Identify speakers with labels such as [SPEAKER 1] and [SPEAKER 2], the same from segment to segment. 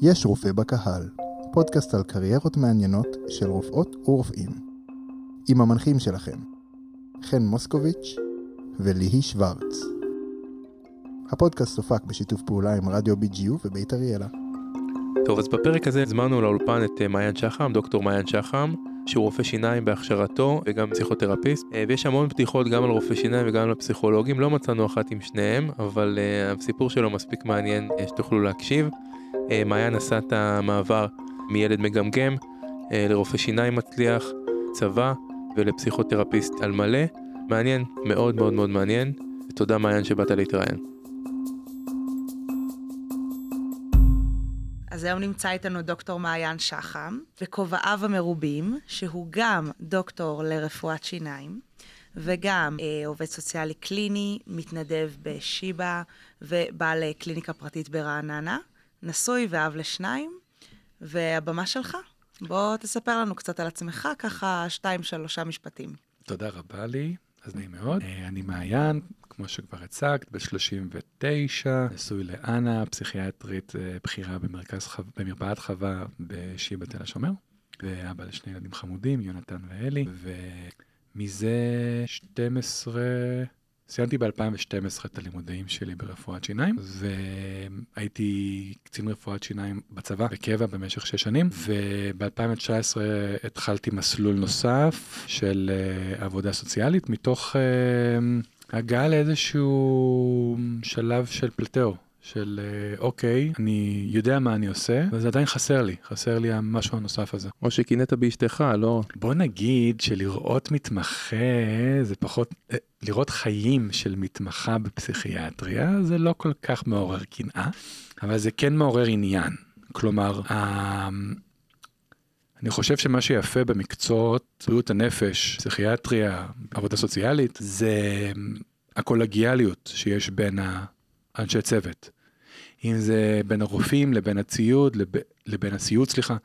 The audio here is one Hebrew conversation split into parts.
[SPEAKER 1] יש רופא בקהל, פודקאסט על קריירות מעניינות של רופאות ורופאים. עם המנחים שלכם, חן מוסקוביץ' וליהי שוורץ. הפודקאסט הופק בשיתוף פעולה עם רדיו BGU ובית אריאלה.
[SPEAKER 2] טוב, אז בפרק הזה הזמנו לאולפן את אה, מעיין שחם, דוקטור מעיין שחם, שהוא רופא שיניים בהכשרתו וגם פסיכותרפיסט, אה, ויש המון בדיחות גם על רופא שיניים וגם על פסיכולוגים, לא מצאנו אחת עם שניהם, אבל uh, הסיפור שלו מספיק מעניין שתוכלו להקשיב. Uh, מעיין עשה את המעבר מילד מגמגם uh, לרופא שיניים מצליח, צבא ולפסיכותרפיסט על מלא. מעניין, מאוד מאוד מאוד מעניין, ותודה מעיין שבאת להתראיין.
[SPEAKER 3] אז היום נמצא איתנו דוקטור מעיין שחם, בכובעיו המרובים, שהוא גם דוקטור לרפואת שיניים, וגם אה, עובד סוציאלי קליני, מתנדב בשיבא, ובעל אה, קליניקה פרטית ברעננה, נשוי ואב לשניים, והבמה שלך. בוא תספר לנו קצת על עצמך, ככה שתיים, שלושה משפטים.
[SPEAKER 4] תודה רבה לי, אז נעים מאוד. אה, אני מעיין, כמו שכבר הצגת, ב-39, נשוי לאנה, פסיכיאטרית אה, בכירה במרכז חו... במרפאת חווה בשיבא תל השומר, ואבא לשני ילדים חמודים, יונתן ואלי, ומזה 12... סיימתי ב-2012 את הלימודים שלי ברפואת שיניים, והייתי קצין רפואת שיניים בצבא, בקבע, במשך שש שנים, וב-2019 התחלתי מסלול נוסף של uh, עבודה סוציאלית, מתוך uh, הגעה לאיזשהו שלב של פלטאו. של אה, אוקיי, אני יודע מה אני עושה, וזה עדיין חסר לי, חסר לי המשהו הנוסף הזה.
[SPEAKER 2] או שקינאת באשתך, לא?
[SPEAKER 4] בוא נגיד שלראות מתמחה זה פחות, אה, לראות חיים של מתמחה בפסיכיאטריה זה לא כל כך מעורר קנאה, אבל זה כן מעורר עניין. כלומר, אני חושב שמה שיפה במקצועות בריאות הנפש, פסיכיאטריה, עבודה סוציאלית, זה הקולגיאליות שיש בין האנשי צוות. אם זה בין הרופאים לבין הציוד, לב, לבין הסיוד, סליחה,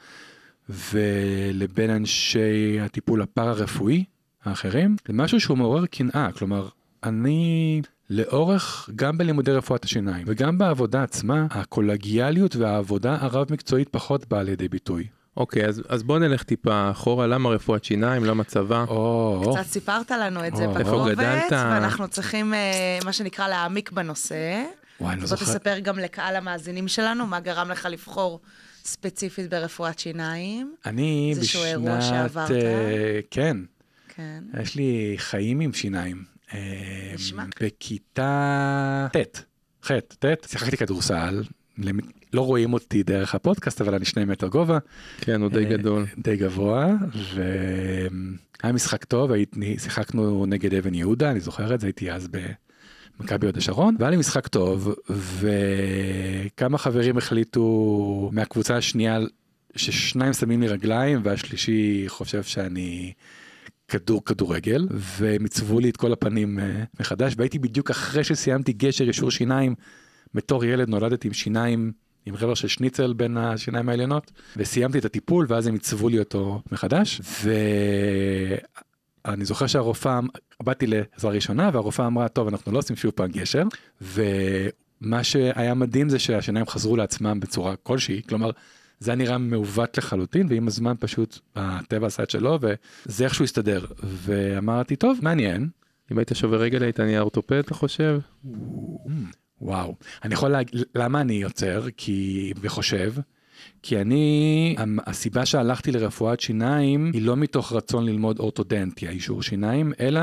[SPEAKER 4] ולבין אנשי הטיפול הפארה-רפואי האחרים, זה משהו שהוא מעורר קנאה, כלומר, אני לאורך, גם בלימודי רפואת השיניים וגם בעבודה עצמה, הקולגיאליות והעבודה הרב-מקצועית פחות באה לידי ביטוי.
[SPEAKER 2] אוקיי, אז, אז בוא נלך טיפה אחורה, למה רפואת שיניים, למה צבא?
[SPEAKER 3] או, קצת סיפרת לנו את זה בקובץ, ואנחנו צריכים, אה, מה שנקרא, להעמיק בנושא.
[SPEAKER 4] וואי, אני לא זוכר.
[SPEAKER 3] בוא תספר גם לקהל המאזינים שלנו, מה גרם לך לבחור ספציפית ברפואת שיניים.
[SPEAKER 4] אני בשנת...
[SPEAKER 3] איזשהו אירוע שעברת. Uh,
[SPEAKER 4] כן.
[SPEAKER 3] כן.
[SPEAKER 4] יש לי חיים עם שיניים.
[SPEAKER 3] נשמע.
[SPEAKER 4] בכיתה ט', ח', ט', שיחקתי כדורסל. לא רואים אותי דרך הפודקאסט, אבל אני שני מטר גובה.
[SPEAKER 2] כן, הוא די גדול.
[SPEAKER 4] די גבוה, והיה משחק טוב, שיחקנו נגד אבן יהודה, אני זוכר את זה, הייתי אז ב... מכבי הוד השרון, והיה לי משחק טוב, וכמה חברים החליטו מהקבוצה השנייה ששניים שמים לי רגליים והשלישי חושב שאני כדור כדורגל, והם עיצבו לי את כל הפנים אה, מחדש, והייתי בדיוק אחרי שסיימתי גשר ישור שיניים, בתור ילד נולדתי עם שיניים עם רבע של שניצל בין השיניים העליונות, וסיימתי את הטיפול ואז הם עיצבו לי אותו מחדש, אני זוכר שהרופאה, באתי לעזרה ראשונה והרופאה אמרה, טוב, אנחנו לא עושים שוב פעם גשר, ומה שהיה מדהים זה שהשיניים חזרו לעצמם בצורה כלשהי, כלומר, זה היה נראה מעוות לחלוטין, ועם הזמן פשוט הטבע עשה את שלו, וזה איכשהו הסתדר. ואמרתי, טוב, מעניין.
[SPEAKER 2] אם היית שובר רגל היית נהיה אורתופד, אתה חושב?
[SPEAKER 4] וואו. אני יכול להגיד, למה אני יוצר? כי, וחושב, כי אני, הסיבה שהלכתי לרפואת שיניים היא לא מתוך רצון ללמוד אורתודנטיה, אישור שיניים, אלא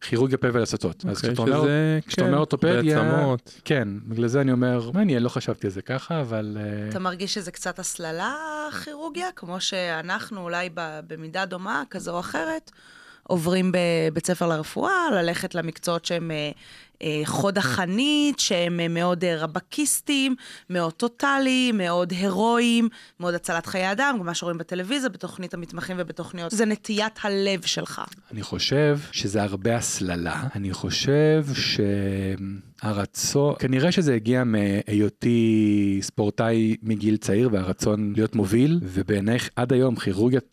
[SPEAKER 4] כירורגיה פה ולסתות.
[SPEAKER 2] אז כשאתה אומר,
[SPEAKER 4] כשאתה אומר אורתופדיה, כן, בגלל זה אני אומר, מעניין, לא חשבתי על זה ככה, אבל... אה,
[SPEAKER 3] אתה מרגיש שזה קצת הסללה, כירורגיה? כמו שאנחנו אולי במידה דומה, כזו או אחרת, עוברים בבית ספר לרפואה, ללכת למקצועות שהם אה, אה, חוד החנית, שהם אה, מאוד רבקיסטים, מאוד טוטאליים, מאוד הירואיים, מאוד הצלת חיי אדם, מה שרואים בטלוויזיה, בתוכנית המתמחים ובתוכניות. זה נטיית הלב שלך.
[SPEAKER 4] אני חושב שזה הרבה הסללה. אני חושב שהרצון, כנראה שזה הגיע מהיותי ספורטאי מגיל צעיר והרצון להיות מוביל, ובעינייך עד היום כירורגיית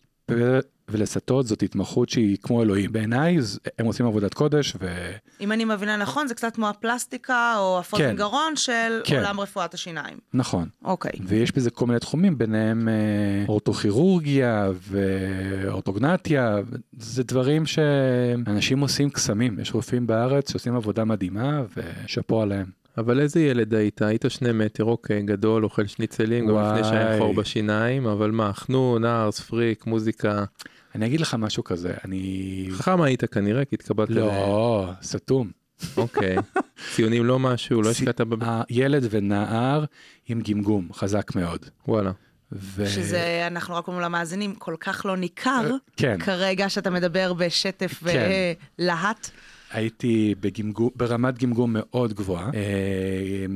[SPEAKER 4] ולסטות זאת התמחות שהיא כמו אלוהים. בעיניי הם עושים עבודת קודש, ו...
[SPEAKER 3] אם אני מבינה נכון, זה קצת כמו הפלסטיקה או הפות
[SPEAKER 4] כן.
[SPEAKER 3] מגרון של
[SPEAKER 4] כן.
[SPEAKER 3] עולם רפואת השיניים.
[SPEAKER 4] נכון.
[SPEAKER 3] אוקיי.
[SPEAKER 4] ויש בזה כל מיני תחומים, ביניהם אה, אורתוכירורגיה ואורתוגנטיה, זה דברים שאנשים עושים קסמים. יש רופאים בארץ שעושים עבודה מדהימה, ושאפו עליהם.
[SPEAKER 2] אבל איזה ילד היית? היית שני מטר, אוקיי, גדול, אוכל שניצלים, גם לפני שהיה
[SPEAKER 4] וואי.
[SPEAKER 2] חור בשיניים, אבל מה, חנון, ארס, פריק, מוזיקה.
[SPEAKER 4] אני אגיד לך משהו כזה, אני...
[SPEAKER 2] חכם היית כנראה, כי התקבלת.
[SPEAKER 4] לא, סתום.
[SPEAKER 2] אוקיי. ציונים לא משהו, לא השקעת ב...
[SPEAKER 4] הילד ונער עם גמגום חזק מאוד.
[SPEAKER 2] וואלה.
[SPEAKER 4] ו...
[SPEAKER 3] שזה, אנחנו רק אומרים למאזינים, כל כך לא ניכר
[SPEAKER 4] כן,
[SPEAKER 3] כרגע שאתה מדבר בשטף
[SPEAKER 4] כן.
[SPEAKER 3] ולהט.
[SPEAKER 4] הייתי בגמגום, ברמת גמגום מאוד גבוהה. אה,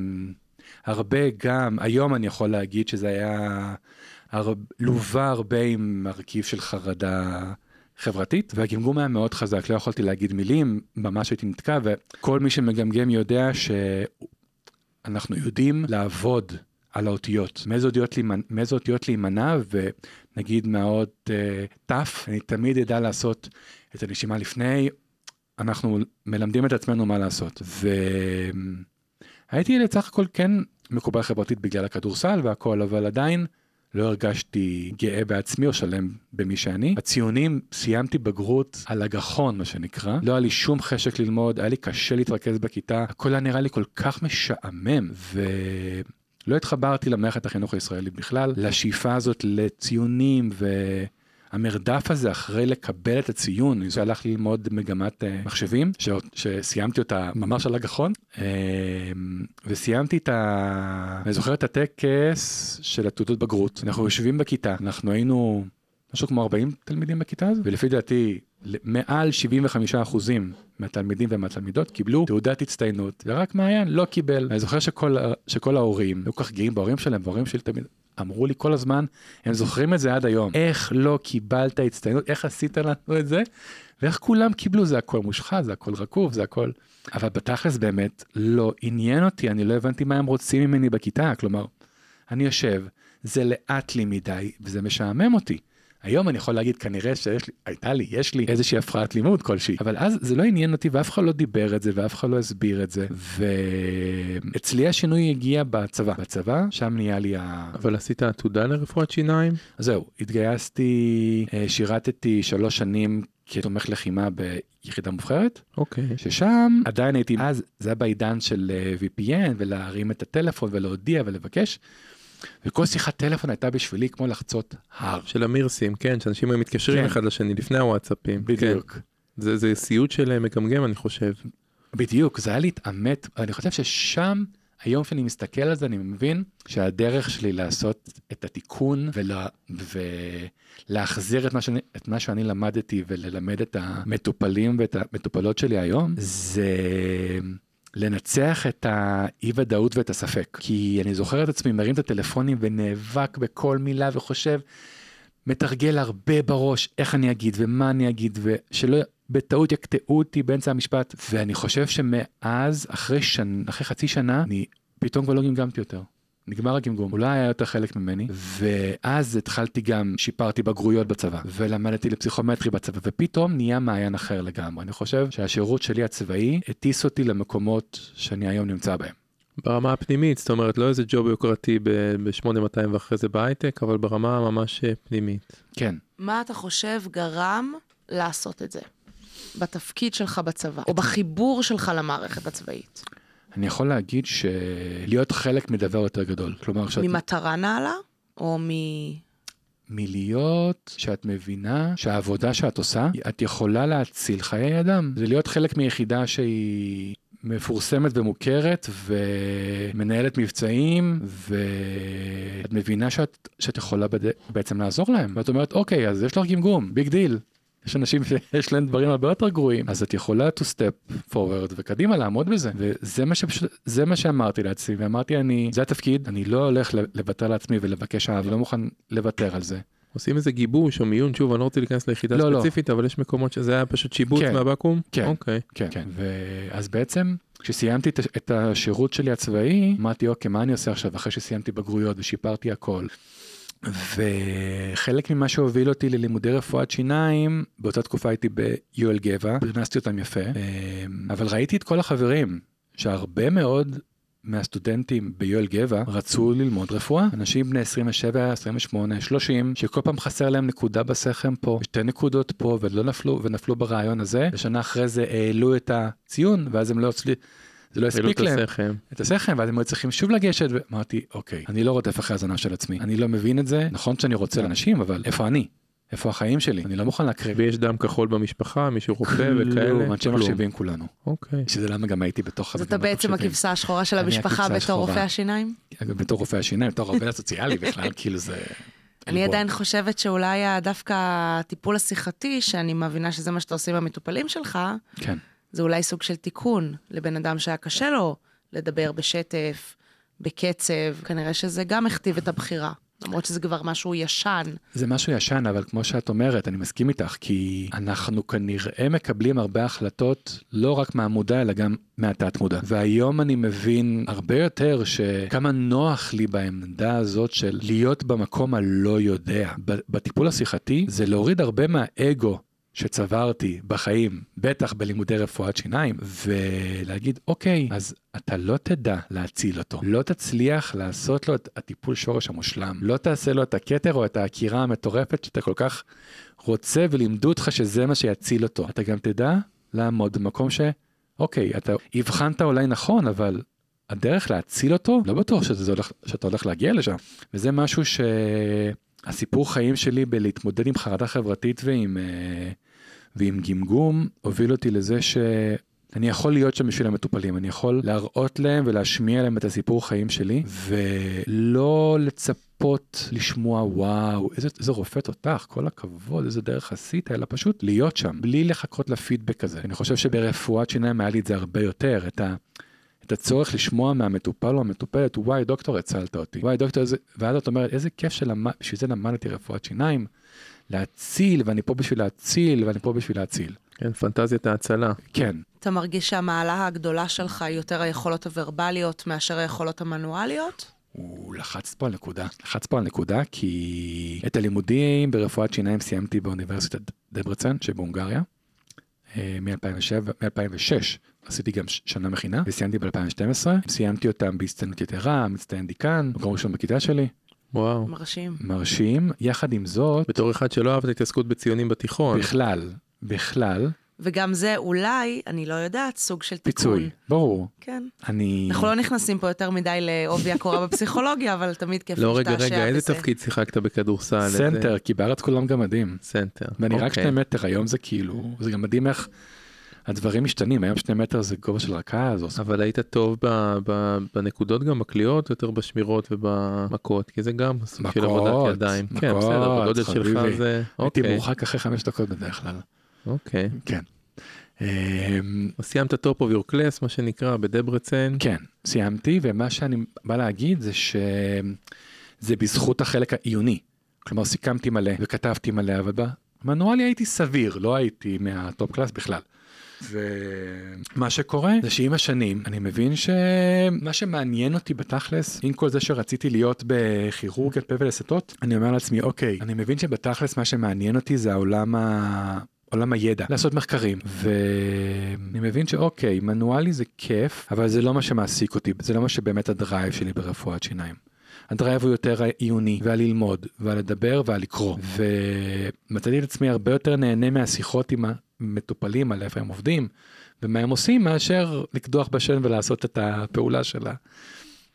[SPEAKER 4] הרבה גם, היום אני יכול להגיד שזה היה הר... לווה הרבה עם מרכיב של חרדה חברתית, והגמגום היה מאוד חזק, לא יכולתי להגיד מילים, ממש הייתי נתקע, וכל מי שמגמגם יודע שאנחנו יודעים לעבוד על האותיות, מאיזה אותיות, להימנ... מאיזה אותיות להימנע, ונגיד מהאות אה, ת', אני תמיד אדע לעשות את הנשימה לפני, אנחנו מלמדים את עצמנו מה לעשות. והייתי לצח הכל כן מקובל חברתית בגלל הכדורסל והכל, אבל עדיין לא הרגשתי גאה בעצמי או שלם במי שאני. הציונים, סיימתי בגרות על הגחון, מה שנקרא. לא היה לי שום חשק ללמוד, היה לי קשה להתרכז בכיתה, הכל היה נראה לי כל כך משעמם, ו... לא התחברתי למערכת החינוך הישראלית בכלל, לשאיפה הזאת לציונים והמרדף הזה אחרי לקבל את הציון. אני הלך ללמוד מגמת אה, מחשבים, ש... שסיימתי אותה ממש על הגחון, אה, וסיימתי את ה... אני זוכר את הטקס של התעודות בגרות. אנחנו יושבים בכיתה, אנחנו היינו משהו כמו 40 תלמידים בכיתה הזו, ולפי דעתי מעל 75 אחוזים מהתלמידים ומהתלמידות קיבלו תעודת הצטיינות, ורק מעיין לא קיבל. אני זוכר שכל, שכל ההורים היו כל כך גאים בהורים שלהם, וההורים שלי תמיד אמרו לי כל הזמן, הם זוכרים את זה עד היום, איך לא קיבלת הצטיינות, איך עשית לנו את זה, ואיך כולם קיבלו, זה הכל מושחת, זה הכל רקוב, זה הכל... אבל בתכלס באמת לא עניין אותי, אני לא הבנתי מה הם רוצים ממני בכיתה, כלומר, אני יושב, זה לאט לי מדי, וזה משעמם אותי. היום אני יכול להגיד כנראה שיש לי, יש לי איזושהי הפרעת לימוד כלשהי, אבל אז זה לא עניין אותי ואף אחד לא דיבר את זה ואף אחד לא הסביר את זה. ואצלי השינוי הגיע בצבא. בצבא, שם נהיה לי ה...
[SPEAKER 2] אבל עשית עתודה לרפואת שיניים?
[SPEAKER 4] אז זהו, התגייסתי, אה, שירתתי שלוש שנים כתומך לחימה ביחידה מובחרת,
[SPEAKER 2] אוקיי.
[SPEAKER 4] ששם עדיין הייתי, אז זה היה בעידן של אה, VPN ולהרים את הטלפון ולהודיע ולבקש. וכל שיחת טלפון הייתה בשבילי כמו לחצות הר.
[SPEAKER 2] של המירסים, כן, שאנשים היו מתקשרים
[SPEAKER 4] כן.
[SPEAKER 2] אחד לשני לפני הוואטסאפים.
[SPEAKER 4] בדיוק.
[SPEAKER 2] כן. זה, זה סיוט של אה, מגמגם, אני חושב.
[SPEAKER 4] בדיוק, זה היה להתעמת, אני חושב ששם, היום שאני מסתכל על זה, אני מבין שהדרך שלי לעשות את התיקון ולה, ולהחזיר את מה, שאני, את מה שאני למדתי וללמד את המטופלים ואת המטופלות שלי היום, זה לנצח את האי ודאות ואת הספק. כי אני זוכר את עצמי מרים את הטלפונים ונאבק בכל מילה וחושב, מתרגל הרבה בראש איך אני אגיד ומה אני אגיד ושלא בטעות יקטעו אותי באמצע המשפט ואני חושב שמאז אחרי שנה אחרי חצי שנה אני פתאום כבר לא גמגמתי יותר. נגמר הגמגום, הוא לא היה יותר חלק ממני, ואז התחלתי גם, שיפרתי בגרויות בצבא, ולמדתי לפסיכומטרי בצבא, ופתאום נהיה מעיין אחר לגמרי. אני חושב שהשירות שלי הצבאי הטיס אותי למקומות שאני היום נמצא בהם.
[SPEAKER 2] ברמה הפנימית, זאת אומרת, לא איזה ג'וב יוקרתי ב-8200 ואחרי זה בהייטק, אבל ברמה ממש אה, פנימית.
[SPEAKER 4] כן,
[SPEAKER 3] מה אתה חושב גרם לעשות את זה? בתפקיד שלך בצבא, או בחיבור שלך למערכת הצבאית?
[SPEAKER 4] אני יכול להגיד שלהיות חלק מדבר יותר גדול. כלומר, שאת...
[SPEAKER 3] ממטרה נעלה, או מ...
[SPEAKER 4] מלהיות שאת מבינה שהעבודה שאת עושה, את יכולה להציל חיי אדם. זה להיות חלק מיחידה שהיא מפורסמת ומוכרת ומנהלת מבצעים ואת מבינה שאת, שאת יכולה בד... בעצם לעזור להם. ואת אומרת, אוקיי, אז יש לך גמגום, big deal. יש אנשים שיש להם דברים הרבה יותר גרועים, אז את יכולה to step forward וקדימה לעמוד בזה. וזה מה, שפשוט, זה מה שאמרתי לעצמי, ואמרתי, אני, זה התפקיד, אני לא הולך לוותר לעצמי ולבקש אהבה, לא מוכן לוותר על זה.
[SPEAKER 2] עושים איזה גיבוש או מיון, שוב, אני לא רוצה להיכנס ליחידה
[SPEAKER 4] לא, לא.
[SPEAKER 2] ספציפית, אבל יש מקומות שזה היה פשוט שיבוץ
[SPEAKER 4] כן.
[SPEAKER 2] מהבקו"ם?
[SPEAKER 4] כן.
[SPEAKER 2] אוקיי.
[SPEAKER 4] כן, כן. ואז בעצם, כשסיימתי את השירות שלי הצבאי, אמרתי, אוקיי, מה אני עושה עכשיו אחרי שסיימתי בגרויות ושיפרתי הכל? וחלק ממה שהוביל אותי ללימודי רפואת שיניים, באותה תקופה הייתי ביואל גבע, פרנסתי אותם יפה, אה, אבל ראיתי את כל החברים, שהרבה מאוד מהסטודנטים ביואל גבע רצו ללמוד רפואה. אנשים בני 27, 28, 30, שכל פעם חסר להם נקודה בסכם פה, שתי נקודות פה, ולא נפלו, ונפלו ברעיון הזה. ושנה אחרי זה העלו את הציון, ואז הם לא הצליחו. זה לא הספיק להם.
[SPEAKER 2] את הסכם.
[SPEAKER 4] את הסכם, ואז הם היו צריכים שוב לגשת, ואמרתי, אוקיי, אני לא רודף אחרי הזנב של עצמי, אני לא מבין את זה, נכון שאני רוצה לאנשים, אבל איפה אני? איפה החיים שלי? אני לא מוכן להקריב.
[SPEAKER 2] ויש דם כחול במשפחה, מישהו רופא וכאלה?
[SPEAKER 4] כלום, אנשי
[SPEAKER 2] כלום.
[SPEAKER 4] מחשבים כולנו.
[SPEAKER 2] אוקיי.
[SPEAKER 4] שזה למה גם הייתי בתוך
[SPEAKER 3] אז אתה
[SPEAKER 4] המדינות
[SPEAKER 3] בעצם. הכבשה השחורה של המשפחה בתור. רופא השיניים?
[SPEAKER 4] אגב, בתור רופא השיניים, בתור העובד הסוציאלי בכלל, כאילו זה...
[SPEAKER 3] אני. עדיין חושבת שאולי דווקא הטיפול השיחתי, שאני מבינה שזה מה שאתה עושה עם המטופלים שלך,
[SPEAKER 4] כן.
[SPEAKER 3] זה אולי סוג של תיקון לבן אדם שהיה קשה לו לדבר בשטף, בקצב, כנראה שזה גם הכתיב את הבחירה, למרות שזה כבר משהו ישן.
[SPEAKER 4] זה משהו ישן, אבל כמו שאת אומרת, אני מסכים איתך, כי אנחנו כנראה מקבלים הרבה החלטות לא רק מהמודע, אלא גם מהתת מודע. והיום אני מבין הרבה יותר שכמה נוח לי בעמדה הזאת של להיות במקום הלא יודע. בטיפול השיחתי זה להוריד הרבה מהאגו. שצברתי בחיים, בטח בלימודי רפואת שיניים, ולהגיד, אוקיי, אז אתה לא תדע להציל אותו, לא תצליח לעשות לו את הטיפול שורש המושלם, לא תעשה לו את הכתר או את העקירה המטורפת שאתה כל כך רוצה ולימדו אותך שזה מה שיציל אותו. אתה גם תדע לעמוד במקום ש... אוקיי, אתה הבחנת אולי נכון, אבל הדרך להציל אותו, לא בטוח שזה הולך, שאתה הולך להגיע לשם. וזה משהו שהסיפור חיים שלי בלהתמודד עם חרדה חברתית ועם, אה, ועם גמגום, הוביל אותי לזה שאני יכול להיות שם בשביל המטופלים, אני יכול להראות להם ולהשמיע להם את הסיפור חיים שלי, ולא לצפות לשמוע וואו, איזה, איזה רופא תותח, כל הכבוד, איזה דרך עשית, אלא פשוט להיות שם, בלי לחכות לפידבק הזה. אני חושב שברפואת שיניים היה לי את זה הרבה יותר, את ה... את הצורך לשמוע מהמטופל או המטופלת, וואי דוקטור הצלת אותי, וואי דוקטור, איזה... ואז את אומרת, איזה כיף שלמד, בשביל זה למדתי רפואת שיניים, להציל, ואני פה בשביל להציל, ואני פה בשביל להציל.
[SPEAKER 2] כן, פנטזיית ההצלה.
[SPEAKER 4] כן,
[SPEAKER 3] אתה מרגיש שהמעלה הגדולה שלך היא יותר היכולות הוורבליות מאשר היכולות המנואליות?
[SPEAKER 4] הוא לחץ פה על נקודה, לחץ פה על נקודה, כי את הלימודים ברפואת שיניים סיימתי באוניברסיטת דברצן שבהונגריה, מ-2007, מ-2006. עשיתי גם שנה מכינה, וסיימתי ב-2012, סיימתי אותם בהצטיינות יתרה, מצטיין דיקן, מקום ראשון בכיתה שלי,
[SPEAKER 2] וואו.
[SPEAKER 3] מרשים.
[SPEAKER 4] מרשים, יחד עם זאת,
[SPEAKER 2] בתור אחד שלא אהב את ההתעסקות בציונים בתיכון.
[SPEAKER 4] בכלל, בכלל,
[SPEAKER 3] וגם זה אולי, אני לא יודעת, סוג של תיקון.
[SPEAKER 4] פיצוי, ברור,
[SPEAKER 3] כן.
[SPEAKER 4] אני...
[SPEAKER 3] אנחנו לא נכנסים פה יותר מדי לעובי הקורה בפסיכולוגיה, אבל תמיד כיף
[SPEAKER 2] לא, רגע,
[SPEAKER 3] להשתעשע
[SPEAKER 2] רגע, איזה
[SPEAKER 3] בזה.
[SPEAKER 2] תפקיד שיחקת בכדורסל?
[SPEAKER 4] סנטר, כי בארץ כולם גם מדהים.
[SPEAKER 2] סנטר.
[SPEAKER 4] ואני רק
[SPEAKER 2] אוקיי.
[SPEAKER 4] שני מטר, היום זה כאילו, זה גם מדהים איך הדברים משתנים, היום שני מטר זה גובה של רכז,
[SPEAKER 2] אבל היית טוב ב, ב, בנקודות גם בקליעות, יותר בשמירות ובמכות, כי זה גם סוג של עבודת ידיים. כן,
[SPEAKER 4] מכות,
[SPEAKER 2] בסדר, בגודל שלך. זה...
[SPEAKER 4] הייתי
[SPEAKER 2] אוקיי,
[SPEAKER 4] מורחק אחרי חמש דקות בדרך כלל.
[SPEAKER 2] אוקיי.
[SPEAKER 4] כן. אמ,
[SPEAKER 2] סיימת top of your class, מה שנקרא, בדברצן.
[SPEAKER 4] כן, סיימתי, ומה שאני בא להגיד זה שזה בזכות החלק העיוני. כלומר, סיכמתי מלא וכתבתי מלא, אבל במנואלי הייתי סביר, לא הייתי מה top class בכלל. ומה שקורה זה שעם השנים אני מבין שמה שמעניין אותי בתכלס, עם כל זה שרציתי להיות בכירורגית פה ולסתות, אני אומר לעצמי, אוקיי, אני מבין שבתכלס מה שמעניין אותי זה העולם ה... עולם הידע, לעשות מחקרים, ואני מבין שאוקיי, מנואלי זה כיף, אבל זה לא מה שמעסיק אותי, זה לא מה שבאמת ה drive שלי ברפואת שיניים. הדרייב הוא יותר העיוני, ועל ללמוד, ועל לדבר ועל לקרוא. ומצאתי את עצמי הרבה יותר נהנה מהשיחות עם המטופלים על איפה הם עובדים, ומה הם עושים, מאשר לקדוח בשן ולעשות את הפעולה שלה,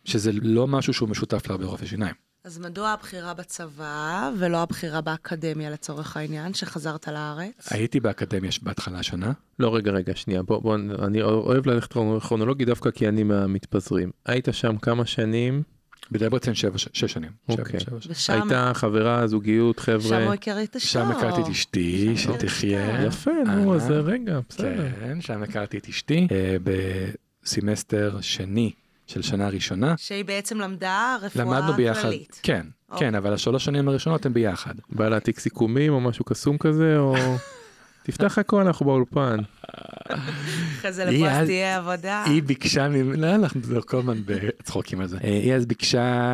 [SPEAKER 4] שזה לא משהו שהוא משותף להרבה רופאי שיניים.
[SPEAKER 3] אז מדוע הבחירה בצבא ולא הבחירה באקדמיה לצורך העניין, שחזרת לארץ?
[SPEAKER 4] הייתי באקדמיה בהתחלה השנה,
[SPEAKER 2] לא, רגע, רגע, שנייה, בוא, בוא, אני אוהב ללכת כרונולוגי דווקא כי אני מהמתפזרים. היית שם כמה שנים,
[SPEAKER 4] בדברצן שבע, שש שנים.
[SPEAKER 2] אוקיי.
[SPEAKER 4] שבע, שבע.
[SPEAKER 3] ושם
[SPEAKER 2] הייתה חברה, זוגיות,
[SPEAKER 3] שם הוא
[SPEAKER 2] חבר'ה.
[SPEAKER 3] הכיר את אשתו.
[SPEAKER 4] שם הכרתי את אשתי,
[SPEAKER 3] שם
[SPEAKER 4] שתחיה.
[SPEAKER 2] יפה, נו,
[SPEAKER 4] אה,
[SPEAKER 2] אז רגע, בסדר.
[SPEAKER 4] כן, שם הכרתי את אשתי אה, בסמסטר שני של שנה ראשונה.
[SPEAKER 3] שהיא בעצם למדה רפואה
[SPEAKER 4] למדנו ביחד,
[SPEAKER 3] כללית.
[SPEAKER 4] כן,
[SPEAKER 3] אוקיי.
[SPEAKER 4] כן, אבל השלוש שנים הראשונות הם ביחד.
[SPEAKER 2] בא להעתיק סיכומים או משהו קסום כזה, או... תפתח הכל, אנחנו באולפן.
[SPEAKER 3] אחרי זה לבועז
[SPEAKER 4] אז-
[SPEAKER 3] תהיה עבודה.
[SPEAKER 4] היא ביקשה, לא, אנחנו כל הזמן בצחוקים על זה. אה, היא אז ביקשה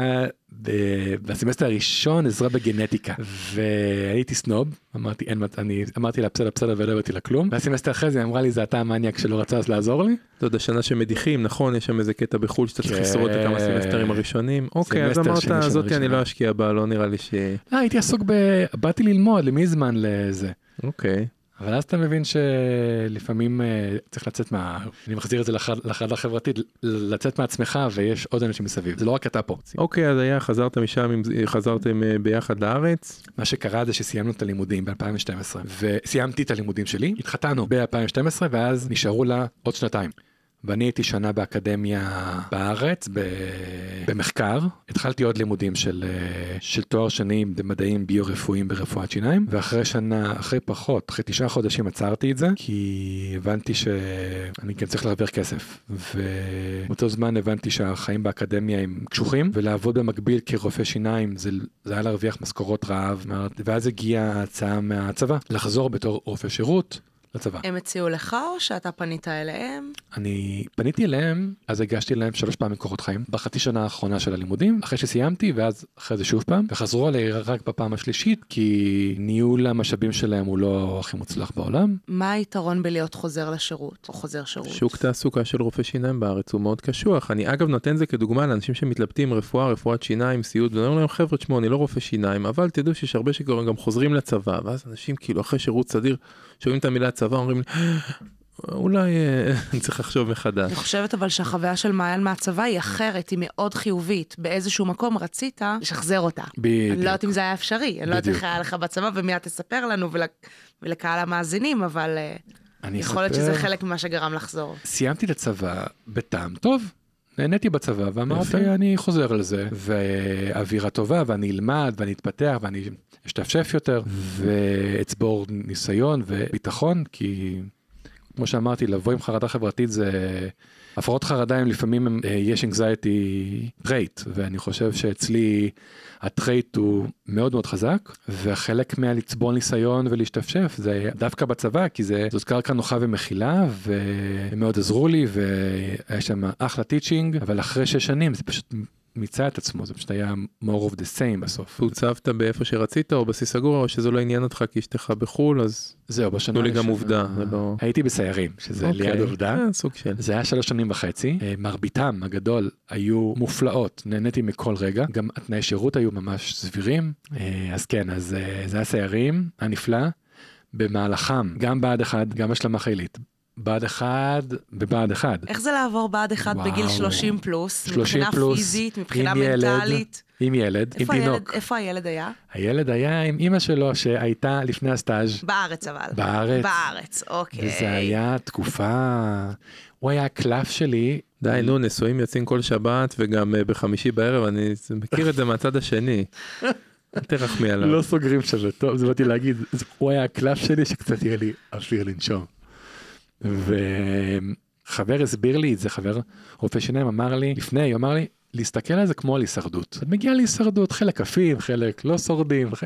[SPEAKER 4] בסמסטר הראשון עזרה בגנטיקה, והייתי סנוב, אמרתי, אין, אני אמרתי לה בסדר בסדר ולא הבאתי לה כלום, והסמסטר אחרי זה היא אמרה לי זה אתה המניאק שלא רצה אז לעזור לי.
[SPEAKER 2] אתה יודע, שנה שמדיחים, נכון? יש שם איזה קטע בחו"ל שאתה צריך
[SPEAKER 4] כן.
[SPEAKER 2] לשרוד את הכמה סמסטרים הראשונים. אוקיי, אז אמרת, זאתי אני. לא אשקיע בה, לא נראה לי ש...
[SPEAKER 4] לא, הייתי עסוק ב... באתי ללמוד, למי זמן לזה.
[SPEAKER 2] אוקיי.
[SPEAKER 4] אבל אז אתה מבין שלפעמים אה, צריך לצאת מה... אני מחזיר את זה לחד- לחרדה החברתית, לצאת מעצמך ויש עוד אנשים מסביב, זה לא רק אתה פה.
[SPEAKER 2] אוקיי, אז היה, חזרת משם, חזרתם אה, ביחד לארץ.
[SPEAKER 4] מה שקרה זה שסיימנו את הלימודים ב-2012 וסיימתי את הלימודים שלי התחתנו ב-2012 ואז נשארו לה עוד שנתיים. ואני הייתי שנה באקדמיה בארץ ב... במחקר. התחלתי עוד לימודים של, אה, של תואר שני במדעים ביו-רפואיים ברפואת שיניים ואחרי שנה אחרי פחות אחרי תשעה חודשים עצרתי את זה כי הבנתי שאני כן צריך להרוויח כסף. ובאותו זמן הבנתי שהחיים באקדמיה הם קשוחים ולעבוד במקביל כרופא שיניים זה, זה היה להרוויח משכורות רעב ואז הגיעה ההצעה מהצבא לחזור בתור רופא שירות לצבא.
[SPEAKER 3] הם הציעו לך או שאתה פנית אליהם?
[SPEAKER 4] אני פניתי אליהם, אז הגשתי להם שלוש פעמים קורות חיים, בחצי שנה האחרונה של הלימודים, אחרי שסיימתי, ואז אחרי זה שוב פעם, וחזרו עליי רק בפעם השלישית, כי ניהול המשאבים שלהם הוא לא הכי מוצלח בעולם.
[SPEAKER 3] מה היתרון בלהיות חוזר לשירות או חוזר שירות?
[SPEAKER 2] שוק תעסוקה של רופא שיניים בארץ הוא מאוד קשוח. אני אגב נותן זה כדוגמה לאנשים שמתלבטים רפואה, רפואת שיניים, סיעוד, ואני אומר להם חבר'ה תשמעו אני לא רופא שיניים, אבל תדעו שיש הרבה שגם חוזרים לצבא, ואז אנשים כאילו אחרי שירות סדיר שומעים את המילה צבא אומרים לי אולי אה, אני צריך לחשוב מחדש.
[SPEAKER 3] אני חושבת אבל שהחוויה של מעיין מהצבא היא אחרת, היא מאוד חיובית. באיזשהו מקום רצית לשחזר אותה. אני לא יודעת אם זה היה אפשרי, אני לא יודעת
[SPEAKER 4] בדיוק.
[SPEAKER 3] איך היה לך בצבא ומיד תספר לנו ול... ולקהל המאזינים, אבל אה, יכול להיות שזה חלק ממה שגרם לחזור.
[SPEAKER 4] סיימתי את הצבא בטעם טוב. נהניתי בצבא ואמרתי
[SPEAKER 2] יפה.
[SPEAKER 4] אני חוזר לזה ואווירה טובה ואני אלמד ואני אתפתח ואני אשתפשף יותר ואצבור ניסיון וביטחון כי כמו שאמרתי לבוא עם חרדה חברתית זה הפרעות חרדה הם לפעמים הם, אה, יש anxiety trait ואני חושב שאצלי ה trait הוא מאוד מאוד חזק והחלק מהלצבור ניסיון ולהשתפשף זה דווקא בצבא כי זה זאת קרקע נוחה ומכילה והם מאוד עזרו לי והיה שם אחלה teaching אבל אחרי שש שנים זה פשוט מיצה את עצמו זה פשוט היה more of the same בסוף.
[SPEAKER 2] הוצבת באיפה שרצית או בסיס סגור או שזה לא עניין אותך כי אשתך בחו"ל אז
[SPEAKER 4] זהו בשנה
[SPEAKER 2] תנו לי גם עובדה, זה לא-
[SPEAKER 4] הייתי בסיירים שזה
[SPEAKER 2] אוקיי.
[SPEAKER 4] ליד עובדה.
[SPEAKER 2] אה, סוג של.
[SPEAKER 4] זה היה שלוש שנים וחצי, אה, מרביתם הגדול היו מופלאות, נהניתי מכל רגע, גם התנאי שירות היו ממש סבירים, אה, אז כן, אז זה היה סיירים, היה נפלא, במהלכם גם בה"ד 1, גם השלמה חילית, בה"ד 1 בבה"ד 1,
[SPEAKER 3] איך זה לעבור בה"ד אחד
[SPEAKER 4] וואו.
[SPEAKER 3] בגיל 30 פלוס?
[SPEAKER 4] 30
[SPEAKER 3] מבחינה
[SPEAKER 4] פלוס,
[SPEAKER 3] פיזית, מבחינה
[SPEAKER 4] עם ילד,
[SPEAKER 3] מנטלית?
[SPEAKER 4] עם ילד, עם
[SPEAKER 3] איפה הילד-
[SPEAKER 4] תינוק.
[SPEAKER 3] איפה הילד היה?
[SPEAKER 4] הילד היה עם אימא שלו שהייתה לפני הסטאז'
[SPEAKER 3] בארץ אבל.
[SPEAKER 4] בארץ.
[SPEAKER 3] בארץ, אוקיי.
[SPEAKER 4] וזה היה תקופה, הוא היה הקלף שלי,
[SPEAKER 2] די נו נשואים יוצאים כל שבת וגם אה, בחמישי בערב אני מכיר את זה מהצד השני. אל תרחמי עליו.
[SPEAKER 4] לא סוגרים שזה טוב, זה באתי להגיד, הוא היה הקלף שלי שקצת יהיה לי אוויר לנשום. וחבר הסביר לי את זה, חבר רופא שיניים אמר לי, לפני, הוא אמר לי, להסתכל על זה כמו על הישרדות. את מגיעה להישרדות, חלק עפים, חלק לא שורדים, ח-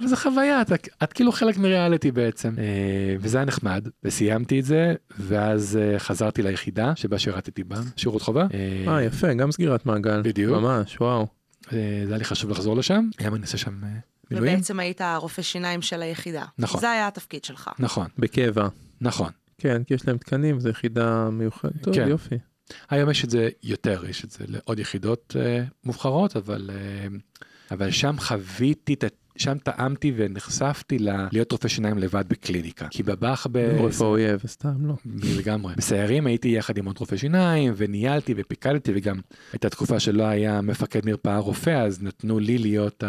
[SPEAKER 4] אבל זה חוויה, את, את כאילו חלק מריאליטי בעצם. אה, וזה היה נחמד, וסיימתי את זה, ואז אה, חזרתי ליחידה שבה שירתתי בה, שירות חובה. אה,
[SPEAKER 2] אה יפה גם סגירת מעגל.
[SPEAKER 4] בדיוק.
[SPEAKER 2] ממש וואו.
[SPEAKER 4] זה היה לי חשוב לחזור לשם, היה מנסה שם מילואים.
[SPEAKER 3] ובעצם היית הרופא שיניים של היחידה.
[SPEAKER 4] נכון.
[SPEAKER 3] זה היה התפקיד שלך.
[SPEAKER 4] נכון,
[SPEAKER 2] בקבע.
[SPEAKER 4] נכון.
[SPEAKER 2] כן כי יש להם תקנים זו יחידה מיוחדת. טוב
[SPEAKER 4] כן.
[SPEAKER 2] יופי.
[SPEAKER 4] היום יש את זה יותר, יש את זה לעוד יחידות אה, מובחרות, אבל, אה, אבל שם חוויתי, את שם טעמתי ונחשפתי ל- להיות רופא שיניים לבד בקליניקה. כי בבאח ב...
[SPEAKER 2] עורף האויב סתם לא.
[SPEAKER 4] לגמרי. בסיירים הייתי יחד עם עוד רופא שיניים וניהלתי ופיקדתי וגם הייתה תקופה שלא היה מפקד מרפאה רופא אז נתנו לי להיות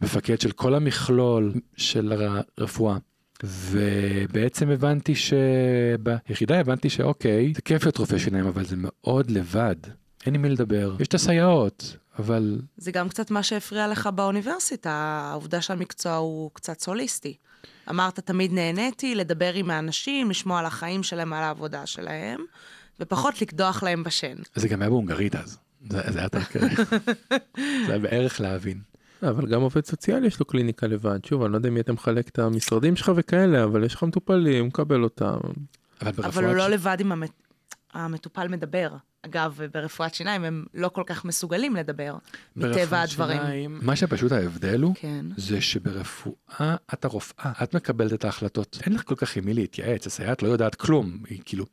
[SPEAKER 4] המפקד של כל המכלול של הרפואה. ובעצם הבנתי שביחידה הבנתי שאוקיי זה כיף להיות רופא שיניים אבל זה מאוד לבד אין עם מי לדבר יש את הסייעות אבל
[SPEAKER 3] זה גם קצת מה שהפריע לך באוניברסיטה, העובדה שהמקצוע הוא קצת סוליסטי. אמרת, תמיד נהניתי לדבר עם האנשים, לשמוע על החיים שלהם, על העבודה שלהם, ופחות לקדוח להם בשן.
[SPEAKER 4] זה גם היה בהונגרית אז זה, זה היה קשה. זה היה בערך להבין.
[SPEAKER 2] אבל גם עובד סוציאלי יש לו קליניקה לבד. שוב, אני לא יודע מי אתה מחלק את המשרדים שלך וכאלה, אבל יש לך מטופלים, מקבל אותם.
[SPEAKER 4] אבל
[SPEAKER 3] אבל הוא
[SPEAKER 4] ש-
[SPEAKER 3] לא לבד אם המת- המטופל מדבר. אגב, ברפואת שיניים הם לא כל כך מסוגלים לדבר, מטבע הדברים.
[SPEAKER 4] שיניים, מה שפשוט ההבדל הוא,
[SPEAKER 3] כן.
[SPEAKER 4] זה שברפואה אתה רופאה, את מקבלת את ההחלטות. אין לך כל כך עם מי להתייעץ, הסייעת לא יודעת כלום, היא כאילו,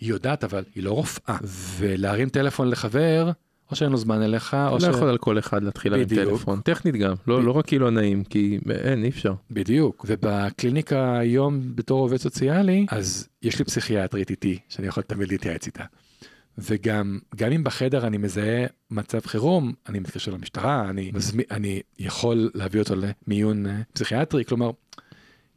[SPEAKER 4] היא יודעת אבל היא לא רופאה. ולהרים טלפון לחבר, או שאין לו זמן אליך, או
[SPEAKER 2] אתה
[SPEAKER 4] ש...
[SPEAKER 2] לא יכול על כל אחד להתחיל להרים
[SPEAKER 4] בדיוק.
[SPEAKER 2] טלפון, טכנית גם, לא
[SPEAKER 4] ב-
[SPEAKER 2] לא רק כי לא נעים, כי אין, אי אפשר.
[SPEAKER 4] בדיוק, ובקליניקה היום בתור עובד סוציאלי, אז יש לי פסיכיאטרית איתי, שאני יכול תמיד להתייעץ איתה. וגם, גם אם בחדר אני מזהה מצב חירום, אני מתקשר למשטרה, אני, מזמי, אני יכול להביא אותו למיון אה, פסיכיאטרי, כלומר,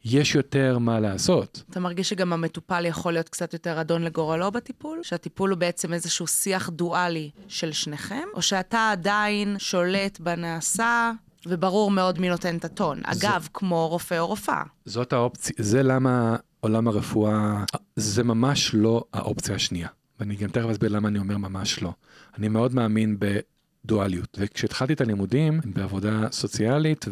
[SPEAKER 4] יש יותר מה לעשות.
[SPEAKER 3] אתה מרגיש שגם המטופל יכול להיות קצת יותר אדון לגורלו בטיפול? שהטיפול הוא בעצם איזשהו שיח דואלי של שניכם? או שאתה עדיין שולט בנעשה, וברור מאוד מי נותן את הטון?
[SPEAKER 4] זה-
[SPEAKER 3] אגב, כמו רופא או רופאה.
[SPEAKER 4] זאת האופציה, זה למה עולם הרפואה, זה ממש לא האופציה השנייה. ואני גם תכף אסביר למה אני אומר ממש לא. אני מאוד מאמין בדואליות. וכשהתחלתי את הלימודים בעבודה סוציאלית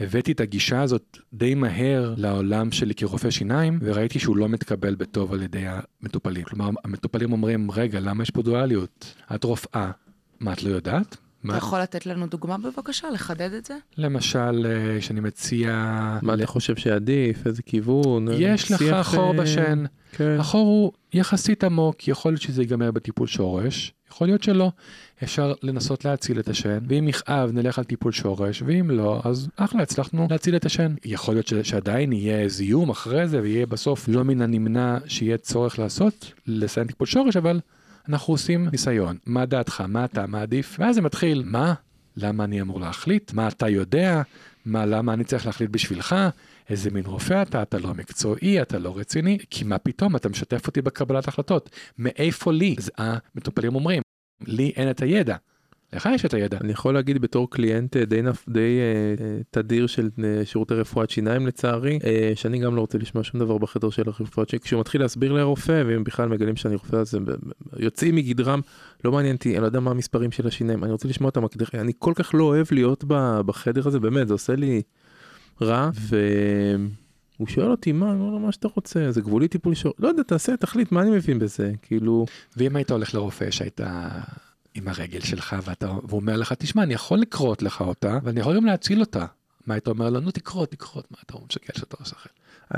[SPEAKER 4] והבאתי את הגישה הזאת די מהר לעולם שלי כרופא שיניים, וראיתי שהוא לא מתקבל בטוב על ידי המטופלים. כלומר, המטופלים אומרים, רגע, למה יש פה דואליות? את רופאה, מה, את לא יודעת?
[SPEAKER 3] אתה
[SPEAKER 4] מה?
[SPEAKER 3] יכול לתת לנו דוגמה בבקשה, לחדד את זה?
[SPEAKER 4] למשל, אה, שאני מציע...
[SPEAKER 2] מה אתה חושב שעדיף, איזה כיוון?
[SPEAKER 4] יש לך
[SPEAKER 2] שיח,
[SPEAKER 4] חור בשן.
[SPEAKER 2] כן.
[SPEAKER 4] החור הוא יחסית עמוק, יכול להיות שזה ייגמר בטיפול שורש, יכול להיות שלא. אפשר לנסות להציל את השן, ואם יכאב נלך על טיפול שורש, ואם לא, אז אחלה, הצלחנו להציל את השן. יכול להיות ש- שעדיין יהיה זיהום אחרי זה, ויהיה בסוף לא מן הנמנע שיהיה צורך לעשות, לסיים טיפול שורש, אבל אנחנו עושים ניסיון. מה דעתך? מה אתה מעדיף? ואז זה מתחיל, מה? למה אני אמור להחליט? מה אתה יודע? מה, למה אני צריך להחליט בשבילך? איזה מין רופא אתה? אתה לא מקצועי, אתה לא רציני, כי מה פתאום, אתה משתף אותי בקבלת החלטות. מאיפה לי? אז המטופלים אומרים, לי אין את הידע. לך יש את הידע.
[SPEAKER 2] אני יכול להגיד בתור קליינט אה, די, נפ... די אה, תדיר של אה, שירותי רפואת שיניים לצערי, אה, שאני גם לא רוצה לשמוע שום דבר בחדר של הרפואת שיניים. כשהוא מתחיל להסביר לרופא, ואם בכלל מגלים שאני רופא, אז הם יוצאים מגדרם, לא מעניין אותי, אני לא יודע מה המספרים של השיניים, אני רוצה לשמוע אותם, כדי- אני כל כך לא אוהב להיות בחדר הזה, באמת, זה עושה לי רע, והוא שואל אותי, מה, אני אומר לו, מה שאתה רוצה, זה גבולי טיפול שור, לא יודע, תעשה, תחליט, מה אני מבין בזה, כאילו,
[SPEAKER 4] ואם היית הולך לרופא שהייתה עם הרגל שלך, ואתה, והוא אומר לך, תשמע, אני יכול לכרות לך אותה, ואני יכול גם להציל אותה. מה היית אומר לו? נו, תכרות, תכרות, מה אתה משקר שאתה עושה אחר.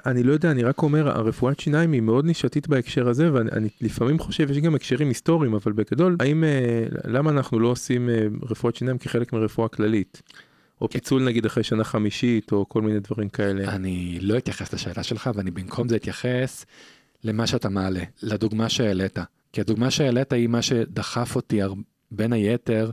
[SPEAKER 2] אני לא יודע, אני רק אומר, הרפואת שיניים היא מאוד נישתית בהקשר הזה, ואני אני לפעמים חושב, יש גם הקשרים היסטוריים, אבל בגדול, האם, אה, למה אנחנו לא עושים אה, רפואת שיניים כחלק מרפואה כללית? או
[SPEAKER 4] כן.
[SPEAKER 2] פיצול נגיד אחרי שנה חמישית, או כל מיני דברים כאלה.
[SPEAKER 4] אני לא אתייחס לשאלה שלך, ואני במקום זה אתייחס למה שאתה מעלה, לדוגמה שהעלית. כי הדוגמה שהעלית היא מה שדחף אותי בין היתר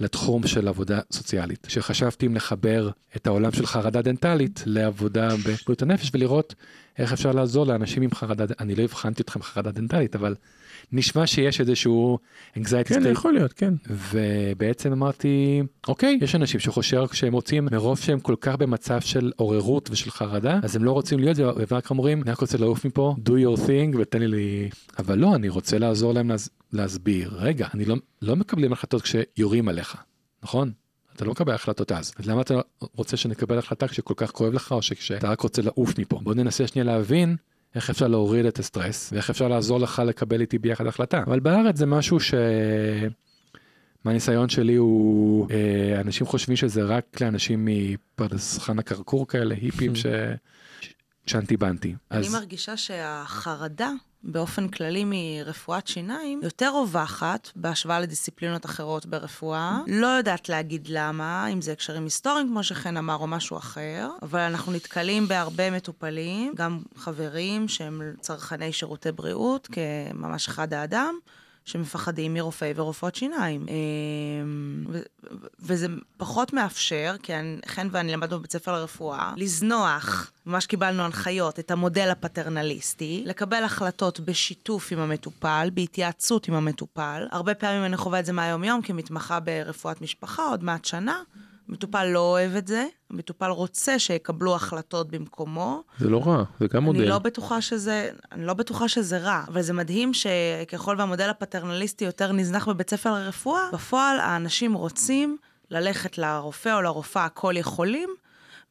[SPEAKER 4] לתחום של עבודה סוציאלית. שחשבתי אם לחבר את העולם של חרדה דנטלית לעבודה בבריאות הנפש ולראות איך אפשר לעזור לאנשים עם חרדה, אני לא הבחנתי אתכם חרדה דנטלית, אבל נשמע שיש איזשהו anxiety
[SPEAKER 2] כן,
[SPEAKER 4] state
[SPEAKER 2] יכול להיות, כן.
[SPEAKER 4] ובעצם אמרתי, אוקיי, יש אנשים שחושב שהם רוצים, מרוב שהם כל כך במצב של עוררות ושל חרדה, אז הם לא רוצים להיות, ורק אומרים, אני רק רוצה לעוף מפה, do your thing ותן לי לי... אבל לא, אני רוצה לעזור להם להס... להסביר, רגע, אני לא, לא מקבלים החלטות כשיורים עליך, נכון? אתה לא מקבל החלטות אז. אז למה אתה רוצה שנקבל החלטה כשכל כך כואב לך, או שכשאתה רק רוצה לעוף מפה? בוא ננסה שנייה להבין איך אפשר להוריד את הסטרס, ואיך אפשר לעזור לך לקבל איתי ביחד החלטה. אבל בארץ זה משהו ש... מהניסיון שלי הוא, אה, אנשים חושבים שזה רק לאנשים מפרדס חנה כרכור כאלה, היפים ש... שאנטי בנטי.
[SPEAKER 3] אני מרגישה שהחרדה, באופן כללי מרפואת שיניים, יותר רווחת בהשוואה לדיסציפלינות אחרות ברפואה. לא יודעת להגיד למה, אם זה הקשרים היסטוריים, כמו שחן אמר, או משהו אחר, אבל אנחנו נתקלים בהרבה מטופלים, גם חברים שהם צרכני שירותי בריאות, כממש אחד האדם. שמפחדים מרופאי ורופאות שיניים. ו- וזה פחות מאפשר, כי חן ואני למדנו בבית ספר לרפואה, לזנוח, ממש קיבלנו הנחיות, את המודל הפטרנליסטי, לקבל החלטות בשיתוף עם המטופל, בהתייעצות עם המטופל. הרבה פעמים אני חווה את זה מהיום-יום כמתמחה ברפואת משפחה, עוד מעט שנה. המטופל לא אוהב את זה, המטופל רוצה שיקבלו החלטות במקומו,
[SPEAKER 2] זה לא רע, זה גם מודל.
[SPEAKER 3] אני לא בטוחה שזה, אני לא בטוחה שזה רע, אבל זה מדהים שככל והמודל הפטרנליסטי יותר נזנח בבית ספר לרפואה, בפועל האנשים רוצים ללכת לרופא או לרופאה הכל יכולים,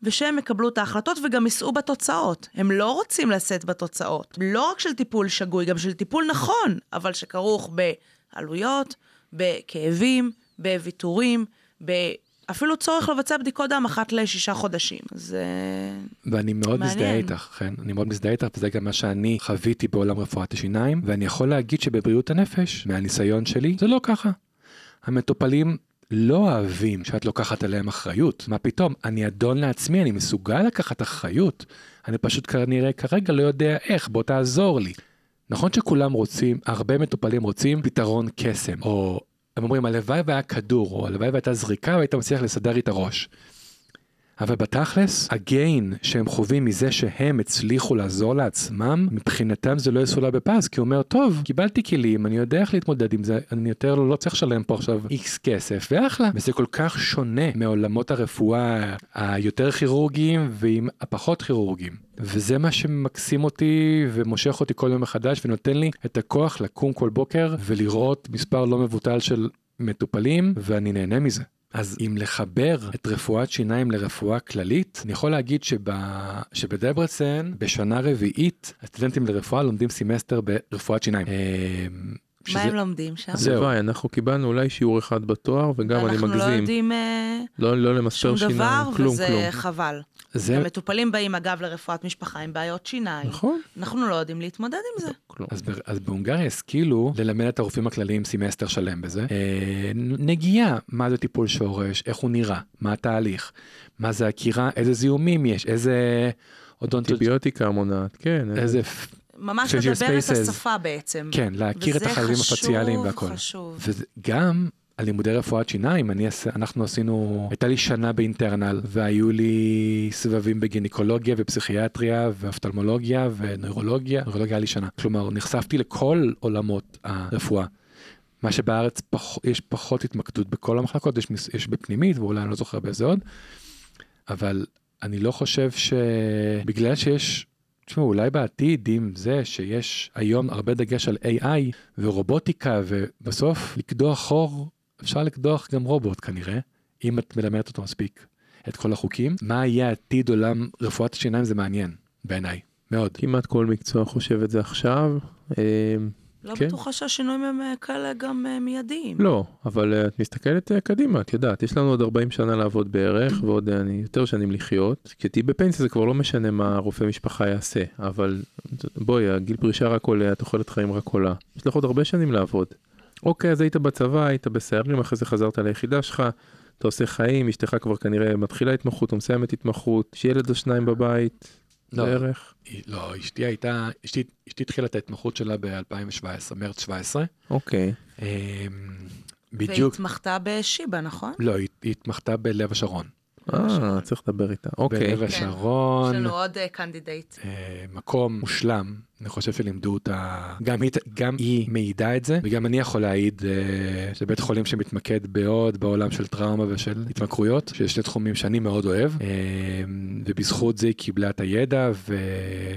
[SPEAKER 3] ושהם יקבלו את ההחלטות וגם יישאו בתוצאות. הם לא רוצים לשאת בתוצאות. לא רק של טיפול שגוי, גם של טיפול נכון, אבל שכרוך בעלויות, בכאבים, בוויתורים, אפילו צורך לבצע בדיקות דם אחת לשישה חודשים. זה
[SPEAKER 4] ואני מאוד
[SPEAKER 3] מעניין.
[SPEAKER 4] מזדהה איתך, כן, אני מאוד מזדהה איתך, וזה גם מה שאני חוויתי בעולם רפואת השיניים, ואני יכול להגיד שבבריאות הנפש, מהניסיון שלי, זה לא ככה. המטופלים לא אוהבים שאת לוקחת עליהם אחריות. מה פתאום? אני אדון לעצמי, אני מסוגל לקחת אחריות. אני פשוט כנראה כרגע לא יודע איך, בוא תעזור לי. נכון שכולם רוצים, הרבה מטופלים רוצים פתרון קסם, או הם אומרים הלוואי והיה כדור, או הלוואי והייתה זריקה והיית מצליח לסדר את הראש. אבל בתכלס, הגיין שהם חווים מזה שהם הצליחו לעזור לעצמם, מבחינתם זה לא יסולא בפז, כי הוא אומר, טוב, קיבלתי כלים, אני יודע איך להתמודד עם זה, אני יותר לא צריך לשלם פה עכשיו איקס כסף, ואחלה. וזה כל כך שונה מעולמות הרפואה היותר כירורגיים ועם הפחות כירורגיים. וזה מה שמקסים אותי ומושך אותי כל יום מחדש ונותן לי את הכוח לקום כל בוקר ולראות מספר לא מבוטל של מטופלים, ואני נהנה מזה. אז אם לחבר את רפואת שיניים לרפואה כללית, אני יכול להגיד שב... שבדברסן, בשנה רביעית, הסטודנטים לרפואה לומדים סמסטר ברפואת שיניים.
[SPEAKER 3] מה
[SPEAKER 4] שזה-
[SPEAKER 3] הם לומדים שם?
[SPEAKER 4] זהו.
[SPEAKER 2] אנחנו קיבלנו אולי שיעור אחד בתואר, וגם אני
[SPEAKER 3] אנחנו לא
[SPEAKER 2] מגזים.
[SPEAKER 3] יודעים אה,
[SPEAKER 2] לא, לא למספר
[SPEAKER 3] שום
[SPEAKER 2] שיניים,
[SPEAKER 3] דבר,
[SPEAKER 2] כלום,
[SPEAKER 3] וזה
[SPEAKER 2] כלום.
[SPEAKER 3] חבל.
[SPEAKER 4] זה,
[SPEAKER 3] המטופלים באים, אגב, לרפואת משפחה עם בעיות שיניים.
[SPEAKER 2] נכון.
[SPEAKER 3] אנחנו לא יודעים להתמודד עם זה.
[SPEAKER 2] כלום.
[SPEAKER 4] אז, ב- אז בהונגריה השכילו ללמד את הרופאים הכלליים סמסטר שלם בזה. אה, נגיעה, מה זה טיפול שורש, איך הוא נראה, מה התהליך, מה זה עקירה, איזה זיהומים יש, איזה אודונטיות,
[SPEAKER 2] אנטיביוטיקה מונעת, כן.
[SPEAKER 4] איזה,
[SPEAKER 3] ממש לדבר את. השפה בעצם.
[SPEAKER 4] כן, להכיר את
[SPEAKER 3] וזה
[SPEAKER 4] החללים
[SPEAKER 3] חשוב,
[SPEAKER 4] הפציאליים והכל.
[SPEAKER 3] חשוב.
[SPEAKER 4] וגם הלימודי רפואת שיניים, אני, אנחנו עשינו, הייתה לי שנה ב internal, והיו לי סבבים בגינקולוגיה ופסיכיאטריה ואופטלמולוגיה ונוירולוגיה, נוירולוגיה היה לי שנה. כלומר, נחשפתי לכל עולמות הרפואה. מה שבארץ פח, יש פחות התמקדות בכל המחלקות, יש, יש בפנימית ואולי אני לא זוכר באיזה עוד, אבל אני לא חושב שבגלל שיש, תשמעו, אולי בעתיד עם זה שיש היום הרבה דגש על AI ורובוטיקה ובסוף לקדוח חור, אפשר לקדוח גם רובוט כנראה, אם את מלמדת אותו מספיק את כל החוקים. מה יהיה עתיד עולם רפואת השיניים זה מעניין בעיניי, מאוד.
[SPEAKER 2] כמעט כל מקצוע חושב את זה עכשיו. אה,
[SPEAKER 3] לא
[SPEAKER 2] כן.
[SPEAKER 3] בטוחה שהשינויים הם אה, כאלה גם אה, מיידיים.
[SPEAKER 2] לא, אבל אה, את מסתכלת אה, קדימה, את יודעת, יש לנו עוד 40 שנה לעבוד בערך, ועוד אה, אני יותר שנים לחיות. כשתהיי בפנסיה זה כבר לא משנה מה רופא משפחה יעשה, אבל בואי, הגיל פרישה רק עולה, התוחלת חיים רק עולה. יש לך עוד הרבה שנים לעבוד. אוקיי, אז היית בצבא, היית בסיירים, אחרי זה חזרת ליחידה שלך, אתה עושה חיים, אשתך כבר כנראה מתחילה התמחות או מסיימת התמחות, יש ילד או שניים בבית,
[SPEAKER 4] לא.
[SPEAKER 2] בערך.
[SPEAKER 4] היא- לא, אשתי הייתה, אשתי, אשתי התחילה את ההתמחות שלה ב-2017, מרץ 17.
[SPEAKER 2] אוקיי.
[SPEAKER 4] אמ, בדיוק,
[SPEAKER 3] והתמחתה בשיבא, נכון?
[SPEAKER 4] לא, היא היא התמחתה בלב השרון.
[SPEAKER 2] אה, צריך לדבר איתה. אוקיי.
[SPEAKER 4] בלב השרון,
[SPEAKER 3] יש לנו עוד candidate.
[SPEAKER 4] אה, מקום מושלם, אני חושב שלימדו אותה, גם היא, גם היא מעידה את זה, וגם אני יכול להעיד אה, שזה בית חולים שמתמקד מאוד בעולם של טראומה ושל התמכרויות, שיש שני תחומים שאני מאוד אוהב, אה, ובזכות זה היא קיבלה את הידע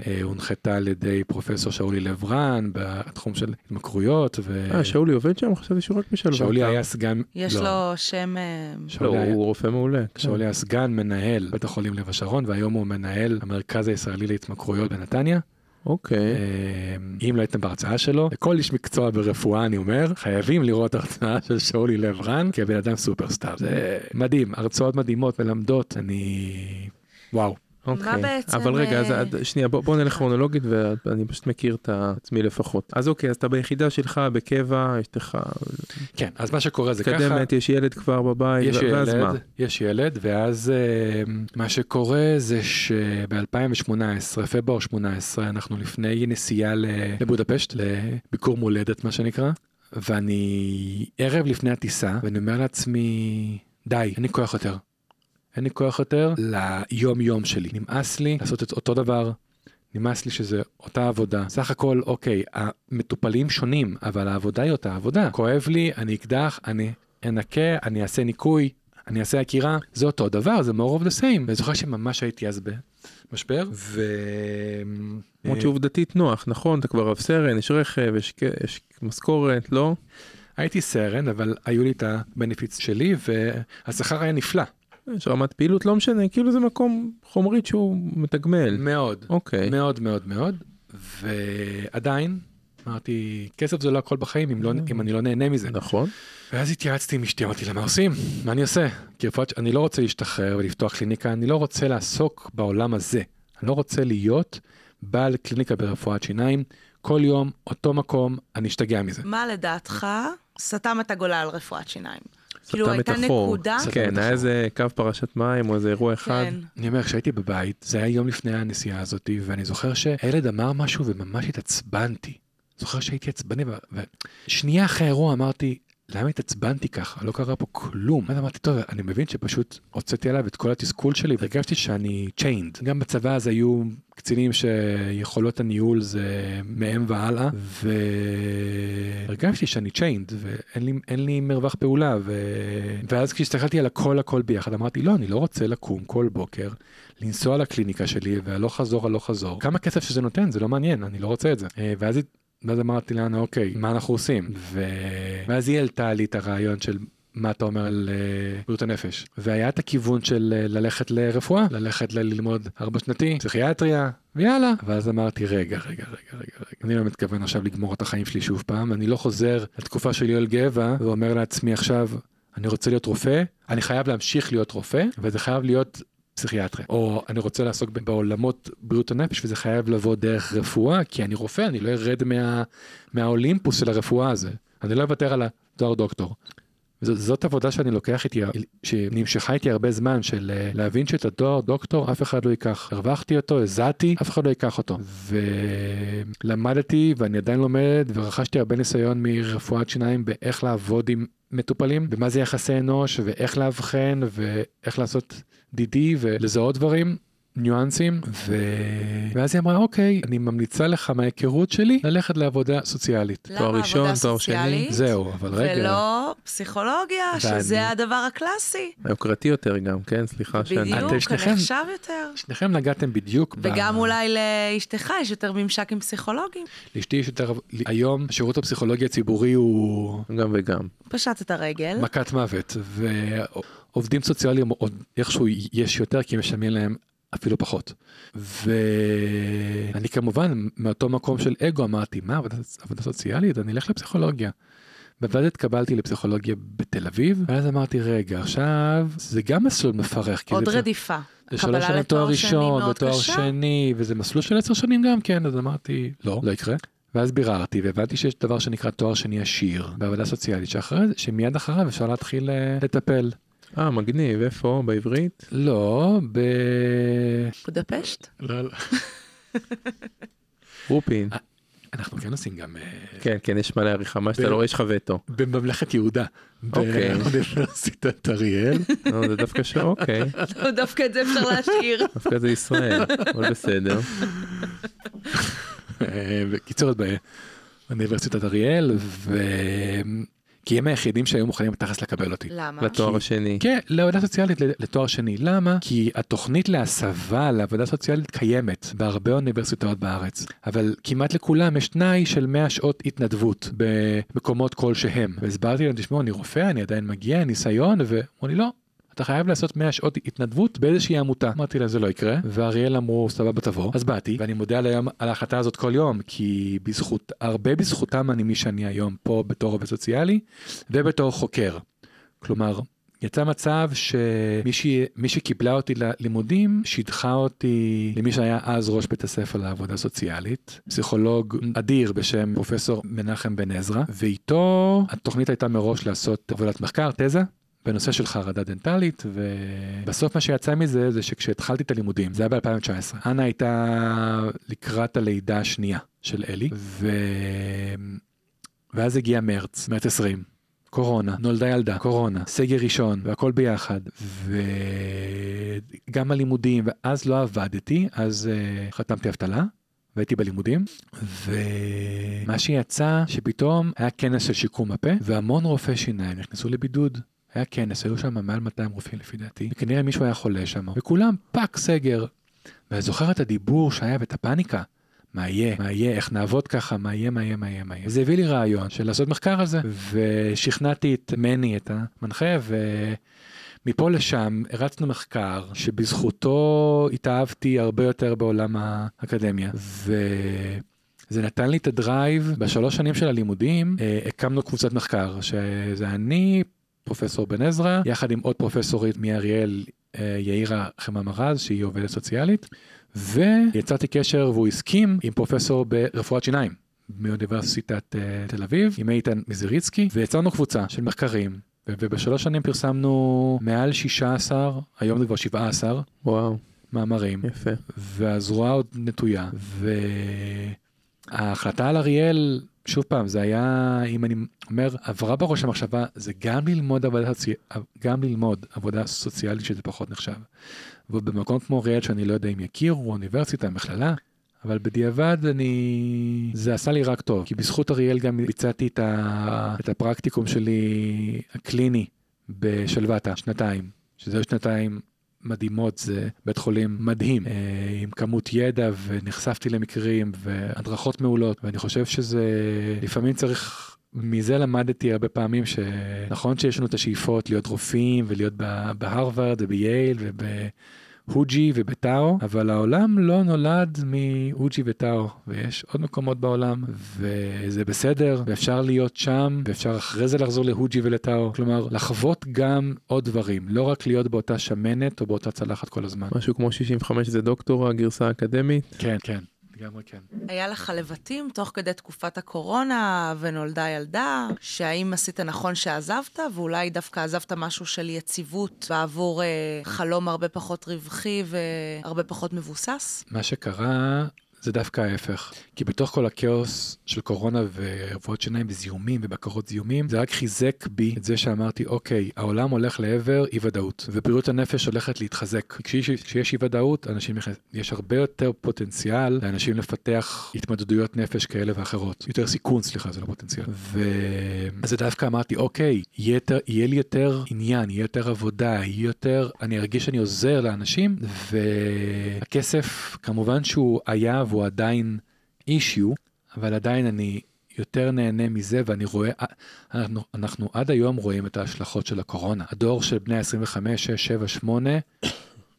[SPEAKER 4] והונחתה על ידי פרופסור שאולי לב-רן בתחום של התמכרויות, ו...
[SPEAKER 2] אה, שאולי עובד שם? חשבתי שהוא רק בשלוותה.
[SPEAKER 4] שאולי היה סגן,
[SPEAKER 3] יש
[SPEAKER 4] לא,
[SPEAKER 3] לו שם... אה,
[SPEAKER 2] לא,
[SPEAKER 4] היה-
[SPEAKER 2] הוא רופא מעולה. כן.
[SPEAKER 4] שאולי היה סגן מנהל בית החולים לב השרון, והיום הוא מנהל המרכז הישראלי להתמכרויות בנתניה.
[SPEAKER 2] אוקיי.
[SPEAKER 4] אה, אם לא הייתם בהרצאה שלו, לכל איש מקצוע ברפואה אני אומר, חייבים לראות הרצאה של שאולי לב רן כבן אדם סופרסטאר. זה מדהים, הרצאות מדהימות, מלמדות, אני... וואו.
[SPEAKER 2] אוקיי.
[SPEAKER 3] בעצם,
[SPEAKER 2] אבל רגע, אז
[SPEAKER 3] אה,
[SPEAKER 2] שנייה, בוא בוא נלך כרונולוגית ואני פשוט מכיר את עצמי לפחות. אז אוקיי, אז אתה ביחידה שלך בקבע, יש לך
[SPEAKER 4] כן, אז מה שקורה זה ככה,
[SPEAKER 2] מתקדמת, יש ילד כבר בבית,
[SPEAKER 4] יש
[SPEAKER 2] ו- ואז מה?
[SPEAKER 4] ילד, יש ילד, ואז אה, מה שקורה זה שב-2018, פברואר 18, אנחנו לפני נסיעה לבודפשט, לביקור מולדת מה שנקרא, ואני ערב לפני הטיסה, ואני אומר לעצמי, די, אין לי כוח יותר. אין לי כוח יותר ליום יום שלי. נמאס לי לעשות את אותו דבר, נמאס לי שזה אותה עבודה. סך הכל, אוקיי, המטופלים שונים, אבל העבודה היא אותה עבודה. כואב לי, אני אקדח, אני אנקה, אני אעשה ניקוי, אני אעשה עקירה, זה אותו דבר, זה more of the same. ואני זוכר שממש הייתי אז במשבר, ו...
[SPEAKER 2] למרות שעובדתית נוח, נכון? אתה כבר רב סרן, יש רכב, יש יש משכורת, לא?
[SPEAKER 4] הייתי סרן, אבל היו לי את הבנפיץ שלי, והשכר היה נפלא.
[SPEAKER 2] יש רמת פעילות, לא משנה, כאילו זה מקום חומרית שהוא מתגמל.
[SPEAKER 4] מאוד.
[SPEAKER 2] אוקיי.
[SPEAKER 4] מאוד מאוד מאוד. ועדיין, אמרתי, כסף זה לא הכל בחיים אם, לא, אם אני לא נהנה מזה.
[SPEAKER 2] נכון.
[SPEAKER 4] ואז התייעצתי עם אשתי, אמרתי לה, מה עושים? מה אני עושה? כי רפואת, אני לא רוצה להשתחרר ולפתוח קליניקה, אני לא רוצה לעסוק בעולם הזה. אני לא רוצה להיות בעל קליניקה ברפואת שיניים, כל יום, אותו מקום, אני אשתגע מזה.
[SPEAKER 3] מה לדעתך סתם את הגולה על רפואת שיניים? כאילו הייתה. נקודה?
[SPEAKER 2] כן, היה. איזה קו פרשת מים או איזה אירוע אחד.
[SPEAKER 3] כן.
[SPEAKER 4] אני אומר, כשהייתי בבית, זה היה יום לפני הנסיעה הזאת, ואני זוכר שהילד אמר משהו וממש התעצבנתי. זוכר שהייתי עצבני, ושנייה אחרי האירוע אמרתי, למה התעצבנתי ככה? לא קרה פה כלום. אז אמרתי, טוב, אני מבין שפשוט הוצאתי עליו את כל התסכול שלי, והרגשתי שאני chained. גם בצבא אז היו קצינים שיכולות הניהול זה מהם והלאה, והרגשתי שאני chained, ואין לי, לי מרווח פעולה, ו... ואז כשהסתכלתי על הכל הכל ביחד, אמרתי, לא, אני לא רוצה לקום כל בוקר, לנסוע לקליניקה שלי, והלוך חזור, הלוך חזור. כמה כסף שזה נותן, זה לא מעניין, אני לא רוצה את זה. אה, ואז ואז אמרתי לאנה, אוקיי, מה אנחנו עושים? ו... ואז היא העלתה לי את הרעיון של מה אתה אומר על uh, בריאות הנפש. והיה את הכיוון של uh, ללכת לרפואה, ללכת ללמוד ארבע שנתי, פסיכיאטריה, ויאללה. ואז אמרתי, רגע, רגע, רגע, רגע, רגע, אני לא מתכוון עכשיו לגמור את החיים שלי שוב פעם, אני לא חוזר לתקופה של יואל גבע ואומר לעצמי עכשיו, אני רוצה להיות רופא, אני חייב להמשיך להיות רופא, וזה חייב להיות פסיכיאטריה. או אני רוצה לעסוק בעולמות בריאות הנפש וזה חייב לבוא דרך רפואה, כי אני רופא, אני לא ארד מה, מהאולימפוס של הרפואה הזה. אני לא אוותר על התואר דוקטור. זאת, זאת עבודה שאני לוקח איתי, שנמשכה איתי הרבה זמן, של אה, להבין שאת התואר דוקטור אף אחד לא ייקח. הרווחתי אותו, הזעתי, אף אחד לא ייקח אותו. ולמדתי, ואני עדיין לומד, ורכשתי הרבה ניסיון מרפואת שיניים באיך לעבוד עם מטופלים, ומה זה יחסי אנוש, ואיך לאבחן, ואיך לעשות דידי, ולזהות דברים. ניואנסים ו... ואז היא אמרה אוקיי אני ממליצה לך מההיכרות שלי ללכת לעבודה סוציאלית.
[SPEAKER 3] למה
[SPEAKER 2] תואר ראשון,
[SPEAKER 3] עבודה
[SPEAKER 2] תואר שני?
[SPEAKER 4] זהו אבל רגע.
[SPEAKER 3] ולא פסיכולוגיה,
[SPEAKER 4] ואני-
[SPEAKER 3] שזה הדבר הקלאסי.
[SPEAKER 2] היוקרתי יותר גם, כן? סליחה שאני...
[SPEAKER 3] בדיוק,
[SPEAKER 4] שניכם-
[SPEAKER 3] הנחשב יותר.
[SPEAKER 4] שניכם נגעתם בדיוק ב...
[SPEAKER 3] וגם אולי לאשתך יש יותר ממשק עם פסיכולוגים.
[SPEAKER 4] לאשתי יש יותר... היום השירות הפסיכולוגי הציבורי הוא
[SPEAKER 2] גם וגם.
[SPEAKER 3] פשט את הרגל.
[SPEAKER 4] מכת מוות ועובדים סוציאליים עוד איכשהו יש יותר כי משלמים להם אפילו פחות. ואני כמובן מאותו מקום של אגו אמרתי מה עבודה, עבודה סוציאלית אני אלך לפסיכולוגיה. ואז התקבלתי לפסיכולוגיה בתל אביב ואז אמרתי רגע עכשיו זה גם מסלול מפרך.
[SPEAKER 3] עוד
[SPEAKER 4] זה-
[SPEAKER 3] רדיפה.
[SPEAKER 4] זה שלוש שנים תואר ראשון ותואר. שני וזה מסלול של עשר שנים גם כן אז אמרתי לא לא יקרה. ואז ביררתי והבנתי שיש דבר שנקרא תואר שני עשיר בעבודה סוציאלית שאחרי זה שמיד אחריו אפשר להתחיל אה, לטפל.
[SPEAKER 2] אה, מגניב, איפה? בעברית?
[SPEAKER 4] לא ב...
[SPEAKER 3] בודפשט?
[SPEAKER 4] לא, לא.
[SPEAKER 2] רופין.
[SPEAKER 4] אנחנו כן עושים גם אה,
[SPEAKER 2] כן, כן, יש מלא עריכה, מה שאתה לא רואה יש לך וטו.
[SPEAKER 4] בממלכת יהודה.
[SPEAKER 2] אוקיי.
[SPEAKER 4] באוניברסיטת אריאל.
[SPEAKER 2] לא, זה דווקא שם, אוקיי.
[SPEAKER 3] לא, דווקא את זה אפשר להשאיר.
[SPEAKER 2] דווקא זה ישראל, אבל בסדר.
[SPEAKER 4] אה, בקיצור, באוניברסיטת אריאל, ו... כי הם היחידים שהיו מוכנים בתכלס לקבל אותי.
[SPEAKER 3] למה?
[SPEAKER 2] לתואר השני.
[SPEAKER 4] כן, לעבודה סוציאלית לתואר שני. למה? כי התוכנית להסבה לעבודה סוציאלית קיימת בהרבה אוניברסיטאות בארץ, אבל כמעט לכולם יש תנאי של 100 שעות התנדבות במקומות כלשהם. והסברתי להם, תשמעו, אני רופא, אני עדיין מגיע, ניסיון, ואמרו לי, לא. אתה חייב לעשות 100 שעות התנדבות באיזושהי עמותה. אמרתי להם זה לא יקרה, ואריאל אמרו סבבה תבוא, אז באתי, ואני מודה על היום על ההחלטה הזאת כל יום, כי בזכות, הרבה בזכותם אני מי שאני היום פה בתור עובד סוציאלי, ובתור חוקר. כלומר, יצא מצב שמי מי שקיבלה אותי ללימודים שידחה אותי למי שהיה אז ראש בית הספר לעבודה סוציאלית, פסיכולוג אדיר בשם פרופסור מנחם בן עזרא, ואיתו התוכנית הייתה מראש לעשות עבודת מחקר, תזה. בנושא של חרדה דנטלית ובסוף מה שיצא מזה זה שכשהתחלתי את הלימודים זה היה ב-2019 אנה הייתה לקראת הלידה השנייה של אלי ו... ואז הגיע מרץ מרץ 20 קורונה, נולדה ילדה, קורונה, סגר ראשון והכל ביחד. וגם הלימודים ואז לא עבדתי אז uh, חתמתי אבטלה והייתי בלימודים. ומה שיצא שפתאום היה כנס של שיקום הפה והמון רופאי שיניים נכנסו לבידוד. היה כנס, היו שם מעל 200 רופאים לפי דעתי, וכנראה מישהו היה חולה שם, וכולם פאק סגר. ואני זוכר את הדיבור שהיה ואת הפאניקה. מה יהיה, מה יהיה, איך נעבוד ככה, מה יהיה, מה יהיה, מה יהיה, מה יהיה. זה הביא לי רעיון של לעשות מחקר על זה, ושכנעתי את מני, את המנחה, ומפה לשם הרצנו מחקר שבזכותו התאהבתי הרבה יותר בעולם האקדמיה, ו... זה נתן לי את ה drive. בשלוש שנים של הלימודים אה, הקמנו קבוצת מחקר שזה אני פרופסור בן עזרא יחד עם עוד פרופסורית מאריאל אה, יאירה חמם ארז שהיא עובדת סוציאלית ויצרתי קשר והוא הסכים עם פרופסור ברפואת שיניים מאוניברסיטת אה, תל אביב עם איתן מזריצקי ויצרנו קבוצה של מחקרים ובשלוש שנים פרסמנו מעל 16 היום זה כבר 17
[SPEAKER 2] וואו.
[SPEAKER 4] מאמרים.
[SPEAKER 2] יפה.
[SPEAKER 4] והזרוע עוד נטויה וההחלטה על אריאל שוב פעם זה היה אם אני אומר עברה בראש המחשבה זה גם ללמוד עבודה סוצי... גם ללמוד עבודה סוציאלית שזה פחות נחשב. ובמקום כמו אריאל שאני לא יודע אם יכירו אוניברסיטה מכללה אבל בדיעבד אני זה עשה לי רק טוב כי בזכות אריאל גם ביצעתי את, ה... את הפרקטיקום שלי הקליני בשלוותה שנתיים שזה שנתיים מדהימות זה בית חולים מדהים אה, עם כמות ידע ונחשפתי למקרים והדרכות מעולות ואני חושב שזה לפעמים צריך מזה למדתי הרבה פעמים שנכון שיש לנו את השאיפות להיות רופאים ולהיות בהרווארד ובייל וב... הוג'י ובטאו, אבל העולם לא נולד מהוג'י וטאו, ויש עוד מקומות בעולם, וזה בסדר, ואפשר להיות שם, ואפשר אחרי זה לחזור להוג'י ולטאו, כלומר, לחוות גם עוד דברים, לא רק להיות באותה שמנת או באותה צלחת כל הזמן.
[SPEAKER 2] משהו כמו 65 זה דוקטור הגרסה האקדמית.
[SPEAKER 4] כן, כן. לגמרי כן.
[SPEAKER 3] היה לך לבטים תוך כדי תקופת הקורונה ונולדה ילדה, שהאם עשית נכון שעזבת, ואולי דווקא עזבת משהו של יציבות בעבור אה, חלום הרבה פחות רווחי והרבה פחות מבוסס?
[SPEAKER 4] מה שקרה זה דווקא ההפך. כי בתוך כל הכאוס של קורונה ורפואות שיניים וזיהומים ובקרות זיהומים, זה רק חיזק בי את זה שאמרתי, אוקיי, העולם הולך לעבר אי ודאות, ובריאות הנפש הולכת להתחזק. כשיש, אי ודאות, אנשים, יש הרבה יותר פוטנציאל לאנשים לפתח התמודדויות נפש כאלה ואחרות. יותר סיכון, סליחה, זה לא פוטנציאל. וזה דווקא אמרתי, אוקיי, יהיה, יותר, יהיה לי יותר עניין, יהיה יותר עבודה, יהיה יותר, אני ארגיש שאני עוזר לאנשים, והכסף, כמובן שהוא היה והוא עדיין אישיו, אבל עדיין אני יותר נהנה מזה ואני רואה, אנחנו, אנחנו עד היום רואים את ההשלכות של הקורונה. הדור של בני 25, 6, 7, 8,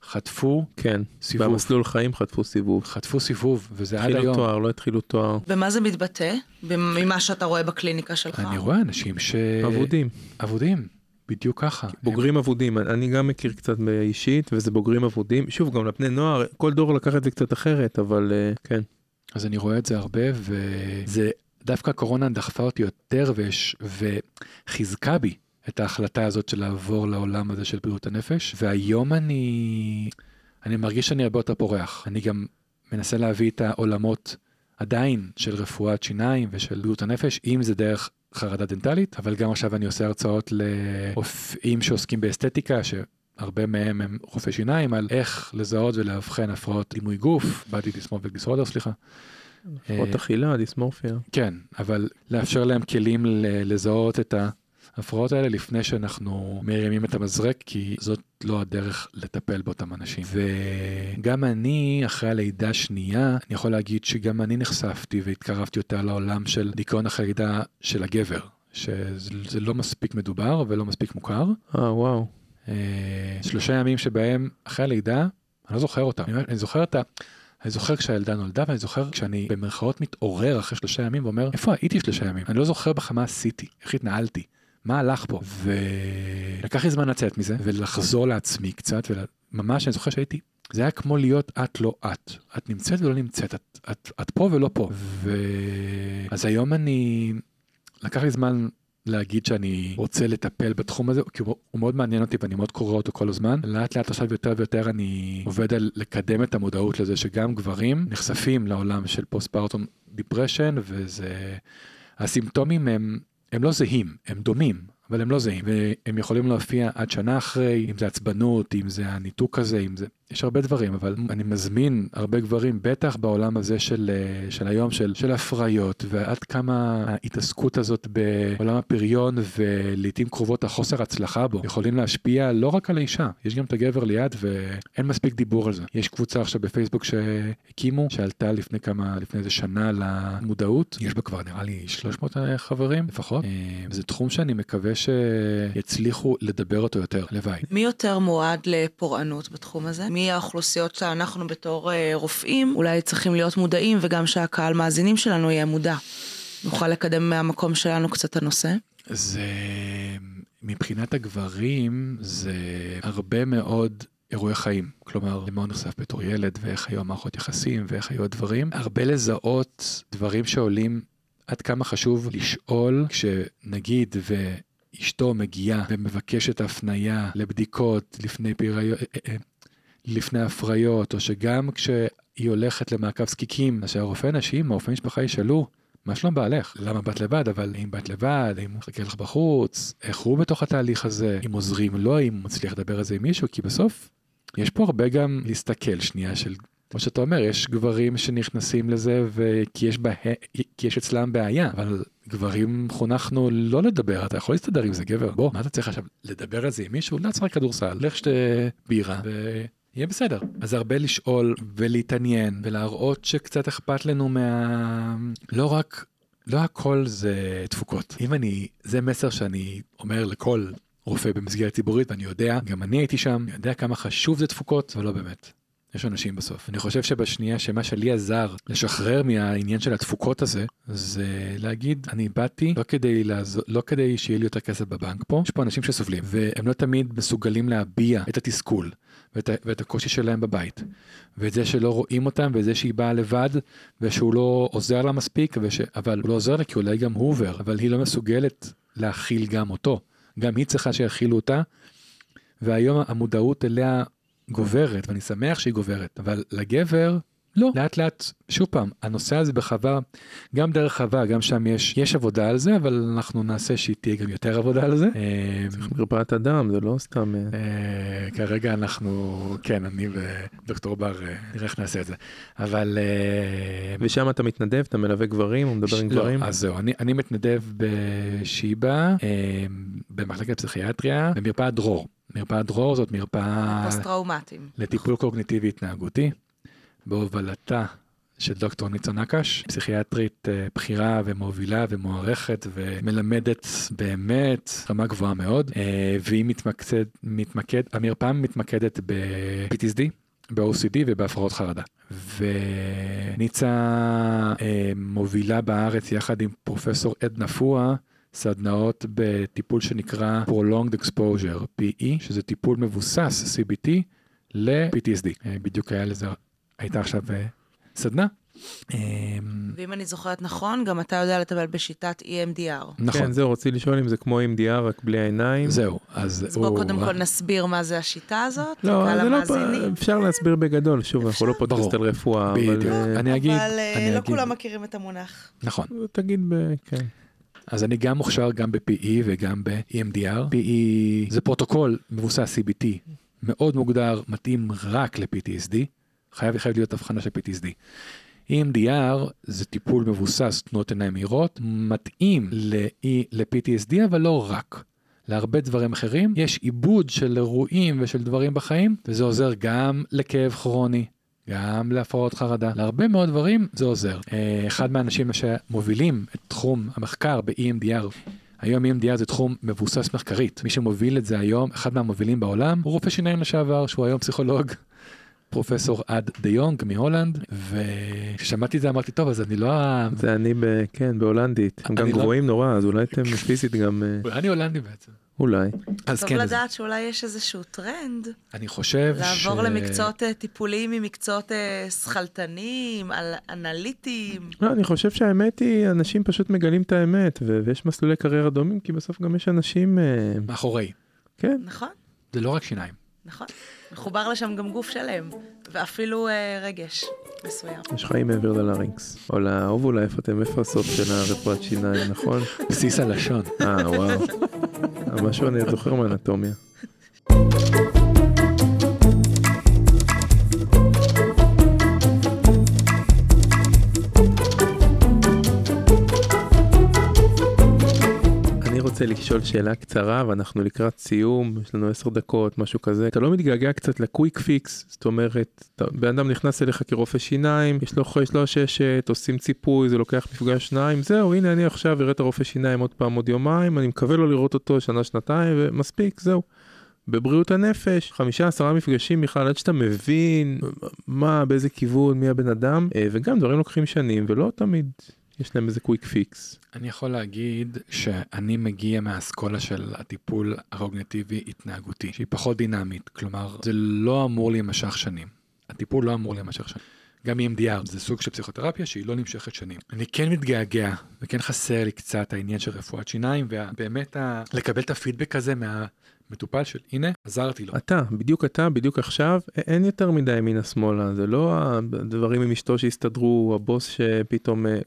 [SPEAKER 4] חטפו
[SPEAKER 2] כן,
[SPEAKER 4] סיבוב.
[SPEAKER 2] במסלול חיים חטפו סיבוב.
[SPEAKER 4] חטפו סיבוב, וזה עד
[SPEAKER 2] התחילו
[SPEAKER 4] היום.
[SPEAKER 2] תואר, לא התחילו תואר.
[SPEAKER 3] במה זה מתבטא? ממה שאתה רואה בקליניקה שלך?
[SPEAKER 4] אני רואה אנשים ש...
[SPEAKER 2] אבודים.
[SPEAKER 4] אבודים, בדיוק ככה.
[SPEAKER 2] בוגרים אבודים, אני גם מכיר קצת אישית, וזה בוגרים אבודים. שוב, גם לבני נוער, כל דור לקח את זה קצת אחרת, אבל אה, כן.
[SPEAKER 4] אז אני רואה את זה הרבה, וזה דווקא הקורונה דחפה אותי יותר ויש, וחיזקה בי את ההחלטה הזאת של לעבור לעולם הזה של בריאות הנפש, והיום אני, אני מרגיש שאני הרבה יותר פורח. אני גם מנסה להביא את העולמות עדיין של רפואת שיניים ושל בריאות הנפש, אם זה דרך חרדה דנטלית, אבל גם עכשיו אני עושה הרצאות לרופאים שעוסקים באסתטיקה, ש... הרבה מהם הם רופאי שיניים על איך לזהות ולאבחן הפרעות דימוי גוף, body dysmorphic disorder סליחה.
[SPEAKER 2] הפרעות אכילה, דיסמורפיה.
[SPEAKER 4] כן, אבל לאפשר להם כלים לזהות את ההפרעות האלה לפני שאנחנו מרימים את המזרק, כי זאת לא הדרך לטפל באותם אנשים. וגם אני, אחרי הלידה השנייה, אני יכול להגיד שגם אני נחשפתי והתקרבתי יותר לעולם של דיכאון אחרי לידה של הגבר. שזה לא מספיק מדובר ולא מספיק מוכר.
[SPEAKER 2] אה, וואו.
[SPEAKER 4] שלושה ימים שבהם אחרי הלידה, אני לא זוכר אותם, אני, אני זוכר את ה... אני זוכר כשהילדה נולדה ואני זוכר כשאני במרכאות מתעורר אחרי שלושה ימים ואומר איפה הייתי שלושה ימים אני לא זוכר בכלל מה עשיתי איך התנהלתי מה הלך פה? ולקח לי זמן לצאת מזה ולחזור לעצמי קצת וממש אני זוכר שהייתי זה היה כמו להיות את לא את. את נמצאת ולא נמצאת את, את, את פה ולא פה. ואז היום אני לקח לי זמן להגיד שאני רוצה לטפל בתחום הזה, כי הוא, הוא מאוד מעניין אותי ואני מאוד קורא אותו כל הזמן. לאט לאט עכשיו יותר ויותר אני עובד על לקדם את המודעות לזה שגם גברים נחשפים לעולם של פוסט פרטום דיפרשן, וזה... הסימפטומים הם, הם לא זהים, הם דומים, אבל הם לא זהים, והם יכולים להופיע עד שנה אחרי, אם זה עצבנות, אם זה הניתוק הזה, אם זה... יש הרבה דברים, אבל אני מזמין הרבה גברים, בטח בעולם הזה של, אה, של היום, של, של הפריות, ועד כמה ההתעסקות הזאת בעולם הפריון ולעיתים קרובות החוסר הצלחה בו, יכולים להשפיע לא רק על האישה, יש גם את הגבר ליד ואין מספיק דיבור על זה. יש קבוצה עכשיו בפייסבוק שהקימו, שעלתה לפני כמה, לפני איזה שנה למודעות, יש בה כבר נראה לי 300 חברים לפחות. אה, זה תחום שאני מקווה שיצליחו לדבר אותו יותר, לוואי.
[SPEAKER 3] מי יותר מועד לפורענות בתחום הזה? מי האוכלוסיות שאנחנו בתור אה, רופאים אולי צריכים להיות מודעים וגם שהקהל מאזינים שלנו יהיה מודע. נוכל לקדם מהמקום שלנו קצת הנושא.
[SPEAKER 4] זה מבחינת הגברים זה הרבה מאוד אירועי חיים, כלומר למה הוא נחשף בתור ילד ואיך היו המערכות יחסים ואיך היו הדברים, הרבה לזהות דברים שעולים עד כמה חשוב לשאול כשנגיד ואשתו מגיעה ומבקשת הפנייה לבדיקות לפני פיריון, אה, אה, לפני הפריות, או שגם כשהיא הולכת למעקב זקיקים, שהרופא נשים, הרופא משפחה ישאלו, מה שלום בעלך? למה באת לבד? אבל אם באת לבד, האם הוא מחכה לך בחוץ? איך הוא בתוך התהליך הזה? אם עוזרים לו, אם הוא מצליח לדבר על זה עם מישהו? כי בסוף, יש פה הרבה גם להסתכל שנייה של, כמו שאתה אומר, יש גברים שנכנסים לזה וכי יש, בה... כי יש אצלם בעיה, אבל גברים חונכנו לא לדבר, אתה יכול להסתדר עם זה גבר, בוא, מה אתה צריך עכשיו לדבר על זה עם מישהו? לא כדורסל, לך שתי בירה ו... יהיה בסדר. אז הרבה לשאול ולהתעניין ולהראות שקצת אכפת לנו מה... לא רק, לא הכל זה תפוקות. אם אני, זה מסר שאני אומר לכל רופא במסגרת ציבורית ואני יודע, גם אני הייתי שם, אני יודע כמה חשוב זה תפוקות, אבל לא באמת. יש אנשים בסוף. אני חושב שבשנייה שמה שלי עזר לשחרר מהעניין של התפוקות הזה, זה להגיד, אני באתי לא כדי, לעזור, לא כדי שיהיה לי יותר כסף בבנק פה, יש פה אנשים שסובלים, והם לא תמיד מסוגלים להביע את התסכול. ואת, ואת הקושי שלהם בבית, ואת זה שלא רואים אותם, ואת זה שהיא באה לבד, ושהוא לא עוזר לה מספיק, וש... אבל הוא לא עוזר לה כי אולי גם הוא עובר, אבל היא לא מסוגלת להכיל גם אותו. גם היא צריכה שיכילו אותה, והיום המודעות אליה גוברת, ואני שמח שהיא גוברת, אבל לגבר, לא. לאט לאט, שוב פעם, הנושא הזה בחווה, גם דרך חווה, גם שם יש, יש עבודה על זה, אבל אנחנו נעשה שהיא תהיה גם יותר עבודה על זה.
[SPEAKER 2] צריך מרפאת אדם, זה לא סתם... אה,
[SPEAKER 4] אה, כרגע אנחנו, כן, אני ודוקטור בר, אה, נראה איך נעשה את זה. אבל...
[SPEAKER 2] ושם אתה מתנדב, אתה מלווה גברים, הוא מדבר עם גברים?
[SPEAKER 4] לא, אז זהו, אני, אני מתנדב בשיבא, במחלקת פסיכיאטריה, במרפאת דרור. מרפאת דרור זאת מרפאה...
[SPEAKER 3] פוסט-טראומטיים.
[SPEAKER 4] לטיפול קוגניטיבי התנהגותי. בהובלתה של דוקטור ניצה נקש, פסיכיאטרית אה, בכירה ומובילה ומוערכת ומלמדת באמת רמה גבוהה מאוד, אה, והיא מתמקד, מתמקד, המרפאה מתמקדת ב-PTSD, ב-OCD ובהפרעות חרדה. וניצה אה, מובילה בארץ יחד עם פרופסור עדנה פואה סדנאות בטיפול שנקרא Prolonged Exposure, PE, שזה טיפול מבוסס CBT ל-PTSD. בדיוק היה לזה הייתה עכשיו אה, סדנה.
[SPEAKER 3] אמ, ואם אני זוכרת נכון, גם אתה יודע לטפל בשיטת EMDR.
[SPEAKER 2] נכון. כן, זהו, רציתי לשאול אם זה כמו EMDR, רק בלי העיניים.
[SPEAKER 4] זהו, אז...
[SPEAKER 3] אז בוא קודם כל נסביר מה זה השיטה הזאת,
[SPEAKER 2] לא, זה לא, אפשר להסביר בגדול, שוב, אנחנו לא פודקאסט על רפואה,
[SPEAKER 4] אבל... אה, אני אגיד...
[SPEAKER 3] אבל אה, לא כולם מכירים את המונח.
[SPEAKER 4] נכון.
[SPEAKER 2] תגיד ב... כן.
[SPEAKER 4] אז אני גם מוכשר גם ב-PE וגם ב-EMDR. PE זה פרוטוקול מבוסס CBT, מאוד מוגדר, מתאים רק ל-PTSD. חייב חייב להיות הבחנה של PTSD. EMDR זה טיפול מבוסס תנועות עיניים מהירות, מתאים ל-PTSD אבל לא רק. להרבה דברים אחרים יש עיבוד של אירועים ושל דברים בחיים וזה עוזר גם לכאב כרוני, גם להפרעות חרדה, להרבה מאוד דברים זה עוזר. אה, אחד מהאנשים שמובילים את תחום המחקר ב-EMDR היום EMDR זה תחום מבוסס מחקרית. מי שמוביל את זה היום, אחד מהמובילים בעולם, הוא רופא שיניים לשעבר, שהוא היום פסיכולוג. פרופסור אד דה יונג מהולנד וכששמעתי את זה אמרתי טוב אז אני לא
[SPEAKER 2] זה אני ב... כן בהולנדית. הם גם לא- גבוהים נורא אז אולי אתם פיזית גם
[SPEAKER 4] אה, אני הולנדי בעצם.
[SPEAKER 2] אולי.
[SPEAKER 3] אז כן טוב לדעת שאולי יש איזשהו טרנד.
[SPEAKER 4] אני חושב
[SPEAKER 3] לעבור למקצועות אה, טיפוליים ממקצועות אה, שכלתניים אנליטיים.
[SPEAKER 2] לא אני חושב שהאמת היא אנשים פשוט מגלים את האמת ויש מסלולי קריירה דומים כי בסוף גם יש אנשים
[SPEAKER 4] מאחורי.
[SPEAKER 2] כן.
[SPEAKER 3] נכון.
[SPEAKER 4] זה לא רק שיניים
[SPEAKER 3] נכון מחובר לשם גם גוף שלם, ואפילו אה, רגש מסוים.
[SPEAKER 2] יש חיים מעבר ללרינקס, או לאובולה, איפה אתם, איפה הסוף של הרפואת שיניים, נכון?
[SPEAKER 4] בסיס הלשון.
[SPEAKER 2] אה, וואו. משהו אני זוכר מאנטומיה. רוצה לשאול שאלה קצרה ואנחנו לקראת סיום, יש לנו עשר דקות, משהו כזה. אתה לא מתגעגע קצת לקוויק פיקס? זאת אומרת, בן אדם נכנס אליך כרופא שיניים, יש לו, יש לו ששת, עושים ציפוי, זה לוקח מפגש שניים, זהו, הנה אני עכשיו אראה את הרופא שיניים עוד פעם עוד יומיים, אני מקווה לא לראות אותו שנה, שנתיים, ומספיק, זהו. בבריאות הנפש, חמישה עשרה מפגשים בכלל עד שאתה מבין מה, באיזה כיוון, מי הבן אדם, אה, וגם דברים לוקחים שנים ולא תמיד יש להם איזה quick fix.
[SPEAKER 4] אני יכול להגיד שאני מגיע מהאסכולה של הטיפול הקוגניטיבי התנהגותי, שהיא פחות דינמית, כלומר זה לא אמור להימשך שנים. הטיפול לא אמור להימשך שנים. גם EMDR זה סוג של פסיכותרפיה שהיא לא נמשכת שנים. אני כן מתגעגע וכן חסר לי קצת העניין של רפואת שיניים ובאמת ה... לקבל את הפידבק הזה מהמטופל של הנה עזרתי לו.
[SPEAKER 2] אתה, בדיוק אתה, בדיוק עכשיו, אין יותר מדי ימינה שמאלה, זה לא הדברים עם אשתו שהסתדרו, הבוס שפתאום, אה,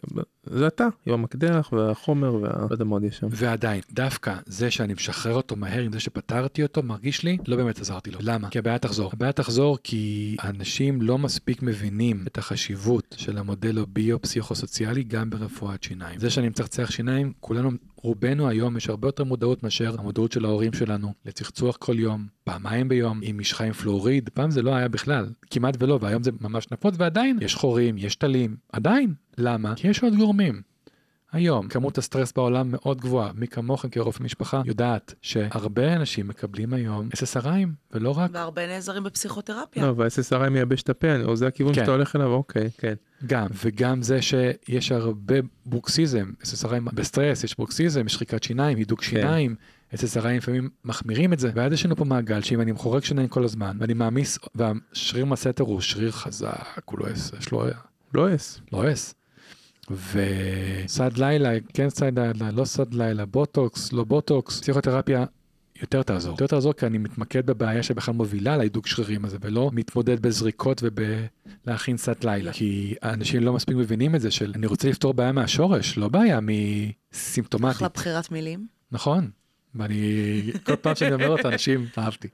[SPEAKER 2] זה אתה, עם המקדח והחומר וה... לא יודע מה עוד יש שם.
[SPEAKER 4] ועדיין, דווקא זה שאני משחרר אותו מהר עם זה שפתרתי אותו, מרגיש לי, לא באמת עזרתי לו. למה? כי הבעיה תחזור. הבעיה תחזור כי אנשים לא מספיק מבינים את החשיבות של המודל הביו-פסיכוסוציאלי גם ברפואת שיניים. זה שאני מצחצח שיניים, כולנו, רובנו היום יש הרבה יותר מודעות מאשר המודעות של ההורים שלנו לצחצוח כל יום, פעמיים ביום, עם משחה עם פלואוריד, פעם זה לא היה בכלל, כמעט ולא, והיום זה ממש נפוץ, ועדיין יש חורים, יש טלים, עדיין. למה? כי יש עוד גורמים. היום כמות הסטרס בעולם מאוד גבוהה, מי כמוכם כרופא משפחה יודעת שהרבה אנשים מקבלים היום SSRIים ולא רק,
[SPEAKER 3] והרבה נעזרים בפסיכותרפיה.
[SPEAKER 2] לא, וה-SSRI מייבש את הפה, או זה הכיוון
[SPEAKER 4] כן.
[SPEAKER 2] שאתה הולך אליו, אוקיי, כן.
[SPEAKER 4] גם, וגם זה שיש הרבה ברוקסיזם, SSRI ים בסטרס, יש ברוקסיזם, יש שחיקת שיניים, הידוק שיניים. SSRI ים לפעמים מחמירים את זה, ואז יש לנו פה מעגל שאם אני חורק שיניים כל הזמן, ואני מעמיס, והשריר מסטר הוא שריר חזק, הוא לא אס, יש לו
[SPEAKER 2] לא אס.
[SPEAKER 4] לא אס. וסד לילה, כן סד לילה, לא סד לילה, בוטוקס, לא בוטוקס, פסיכותרפיה יותר תעזור. יותר תעזור כי אני מתמקד בבעיה שבכלל מובילה להידוק שרירים הזה, ולא מתמודד בזריקות ובלהכין סד לילה. כי האנשים לא מספיק מבינים את זה של אני רוצה לפתור בעיה מהשורש, לא בעיה מסימפטומטית.
[SPEAKER 3] אחלה בחירת מילים.
[SPEAKER 4] נכון. ואני, כל פעם שאני אומר אותה, אנשים, אהבתי.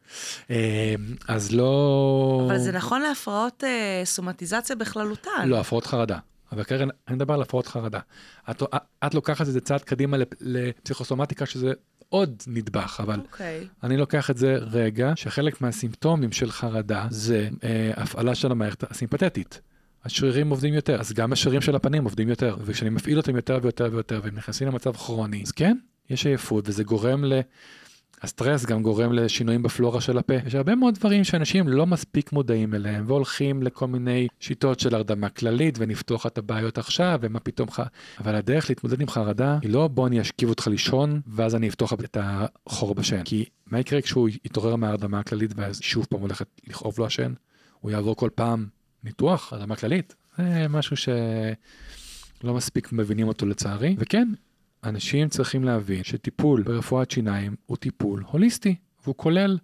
[SPEAKER 4] אה, אז לא...
[SPEAKER 3] אבל זה נכון להפרעות אה, סומטיזציה בכללותן.
[SPEAKER 4] לא, הפרעות חרדה. אבל קרן, אני מדבר על הפרעות חרדה. את, את לוקחת את זה צעד קדימה לפ- לפסיכוסומטיקה שזה עוד נדבך, אבל
[SPEAKER 3] אוקיי.
[SPEAKER 4] אני לוקח את זה רגע, שחלק מהסימפטומים של חרדה זה אה, הפעלה של המערכת הסימפתטית. השרירים עובדים יותר, אז גם השרירים של הפנים עובדים יותר, וכשאני מפעיל אותם יותר ויותר ויותר, והם נכנסים למצב כרוני, אז כן, יש עייפות, וזה גורם ל... הסטרס גם גורם לשינויים בפלורה של הפה. יש הרבה מאוד דברים שאנשים לא מספיק מודעים אליהם, והולכים לכל מיני שיטות של הרדמה כללית, ונפתוח את הבעיות עכשיו, ומה פתאום ח... אבל הדרך להתמודד עם חרדה היא לא בוא אני אשכיב אותך לישון, ואז אני אפתוח את החור בשן. כי מה יקרה כשהוא יתעורר מההרדמה הכללית, ואז שוב פעם הולכת לכאוב לו השן? הוא יעבור כל פעם ניתוח, הרדמה כללית. זה משהו שלא מספיק מבינים אותו לצערי. וכן, אנשים צריכים להבין שטיפול ברפואת שיניים הוא טיפול הוליסטי, והוא כולל,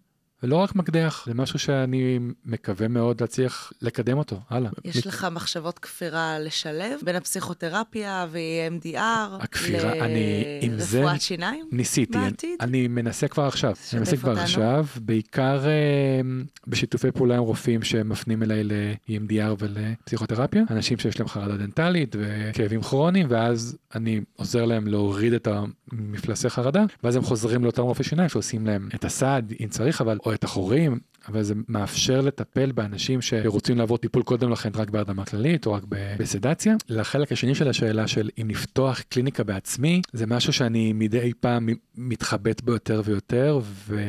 [SPEAKER 4] ולא רק מקדח, זה משהו שאני מקווה מאוד להצליח לקדם אותו, הלאה.
[SPEAKER 3] יש לך מחשבות כפירה לשלב בין הפסיכותרפיה ו-EMDR
[SPEAKER 4] הכפירה, אני- עם זה
[SPEAKER 3] לרפואת שיניים?
[SPEAKER 4] ניסיתי, אני,
[SPEAKER 3] בעתיד?
[SPEAKER 4] אני מנסה כבר עכשיו, אני מנסה כבר. עכשיו, בעיקר אה, בשיתופי פעולה עם רופאים שמפנים אליי ל-EMDR ולפסיכותרפיה, אנשים שיש להם חרדה דנטלית וכאבים כרוניים, ואז אני עוזר להם להוריד את המפלסי חרדה, ואז הם חוזרים לאותם רופאי שיניים שעושים להם את הסעד אם צריך, אבל, את החורים, אבל זה מאפשר לטפל באנשים שרוצים לעבור טיפול קודם לכן רק בהרדמה כללית או רק בסדציה. לחלק השני של השאלה של אם לפתוח קליניקה בעצמי, זה משהו שאני מדי פעם מתחבט בו יותר ויותר, ו...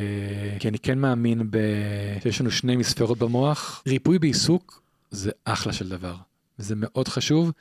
[SPEAKER 4] כי אני כן מאמין ב... שיש לנו שני מספרות במוח. ריפוי בעיסוק זה אחלה של דבר, וזה מאוד חשוב,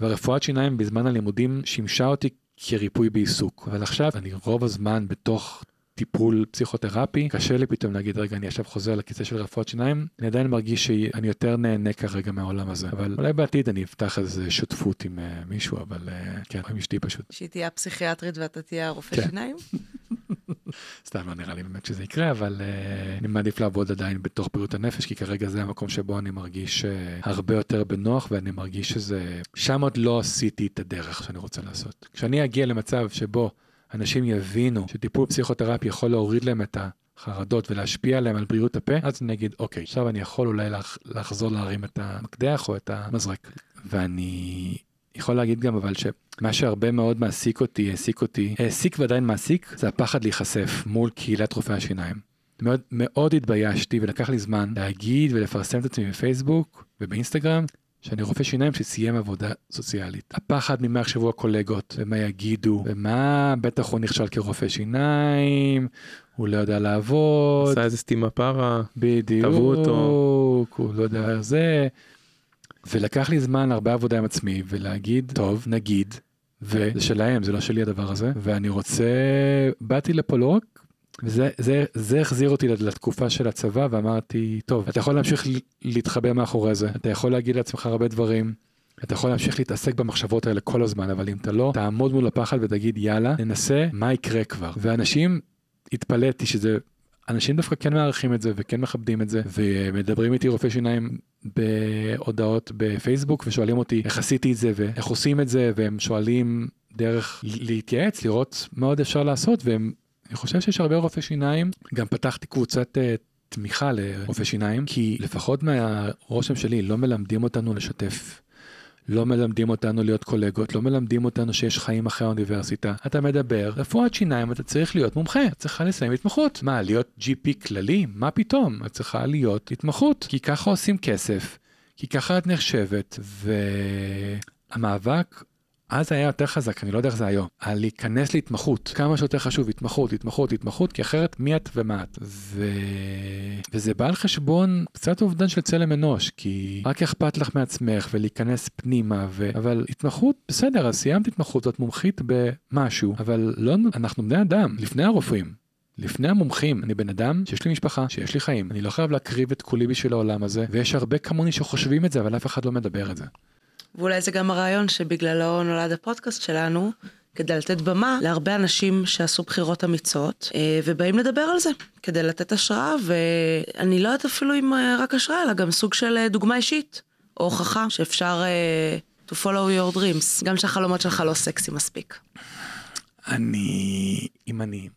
[SPEAKER 4] והרפואת שיניים בזמן הלימודים שימשה אותי כריפוי בעיסוק. אבל עכשיו אני רוב הזמן בתוך טיפול פסיכותרפי, קשה לי פתאום להגיד, רגע, אני עכשיו חוזר לכיסא של רפואת שיניים, אני עדיין מרגיש שאני יותר נהנה כרגע מהעולם הזה. אבל אולי בעתיד אני אפתח איזה שותפות עם uh, מישהו, אבל uh, כן, עם אשתי פשוט.
[SPEAKER 3] שהיא תהיה הפסיכיאטרית ואתה תהיה הרופא
[SPEAKER 4] כן.
[SPEAKER 3] שיניים?
[SPEAKER 4] סתם לא נראה לי באמת שזה יקרה, אבל uh, אני מעדיף לעבוד עדיין בתוך בריאות הנפש, כי כרגע זה המקום שבו אני מרגיש uh, הרבה יותר בנוח, ואני מרגיש שזה... שם עוד לא עשיתי את הדרך שאני רוצה לעשות. כשאני אגיע למצב שבו אנשים יבינו שטיפול פסיכותרפי יכול להוריד להם את החרדות ולהשפיע עליהם על בריאות הפה, אז אני אגיד, אוקיי, עכשיו אני יכול אולי לח, לחזור להרים את המקדח או את המזרק. ואני יכול להגיד גם אבל שמה שהרבה מאוד מעסיק אותי, העסיק אותי, העסיק ועדיין מעסיק, זה הפחד להיחשף מול קהילת רופאי השיניים. מאוד, מאוד התביישתי ולקח לי זמן להגיד ולפרסם את עצמי בפייסבוק ובאינסטגרם שאני רופא שיניים שסיים עבודה סוציאלית. הפחד ממה יחשבו הקולגות ומה יגידו ומה בטח הוא נכשל כרופא שיניים, הוא לא יודע לעבוד.
[SPEAKER 2] עשה איזה סתימה פרה.
[SPEAKER 4] בדיוק.
[SPEAKER 2] תבעו אותו.
[SPEAKER 4] הוא לא יודע זה. ולקח לי זמן הרבה עבודה עם עצמי ולהגיד טוב נגיד וזה שלהם זה לא שלי הדבר הזה ואני רוצה באתי לפה לא רק וזה זה זה החזיר אותי לתקופה של הצבא ואמרתי טוב אתה יכול להמשיך להתחבא מאחורי זה אתה יכול להגיד לעצמך הרבה דברים. אתה יכול להמשיך להתעסק במחשבות האלה כל הזמן אבל אם אתה לא תעמוד מול הפחד ותגיד יאללה ננסה מה יקרה כבר ואנשים התפלאתי שזה אנשים דווקא כן מערכים את זה וכן מכבדים את זה ומדברים איתי רופאי שיניים בהודעות בפייסבוק ושואלים אותי איך עשיתי את זה ואיך עושים את זה והם שואלים דרך להתייעץ לראות מה עוד אפשר לעשות והם אני חושב שיש הרבה רופאי שיניים גם פתחתי קבוצת uh, תמיכה לרופאי שיניים כי לפחות מהרושם שלי לא מלמדים אותנו לשתף לא מלמדים אותנו להיות קולגות, לא מלמדים אותנו שיש חיים אחרי האוניברסיטה. אתה מדבר, רפואת שיניים, אתה צריך להיות מומחה, את צריכה לסיים התמחות. מה, להיות GP כללי? מה פתאום? את צריכה להיות התמחות, כי ככה עושים כסף, כי ככה את נחשבת, והמאבק אז היה יותר חזק, אני לא יודע איך זה היום, על להיכנס להתמחות, כמה שיותר חשוב, התמחות, התמחות, התמחות, כי אחרת מי את ומה את. ו... וזה בא על חשבון קצת אובדן של צלם אנוש, כי רק אכפת לך מעצמך ולהיכנס פנימה, ו... אבל התמחות, בסדר, אז סיימת התמחות, את מומחית במשהו, אבל לא, אנחנו בני אדם, לפני הרופאים. לפני המומחים, אני בן אדם שיש לי משפחה, שיש לי חיים, אני לא חייב להקריב את כולי בשביל העולם הזה, ויש הרבה כמוני שחושבים את זה, אבל אף אחד לא מדבר את זה.
[SPEAKER 3] ואולי זה גם הרעיון שבגללו נולד הפודקאסט שלנו, כדי לתת במה להרבה אנשים שעשו בחירות אמיצות, אה, ובאים לדבר על זה, כדי לתת השראה, ואני לא יודעת אפילו אם אה, רק השראה, אלא גם סוג של אה, דוגמה אישית, או הוכחה שאפשר to follow your dreams, גם שהחלומות שלך לא סקסי מספיק.
[SPEAKER 4] אני, אם אני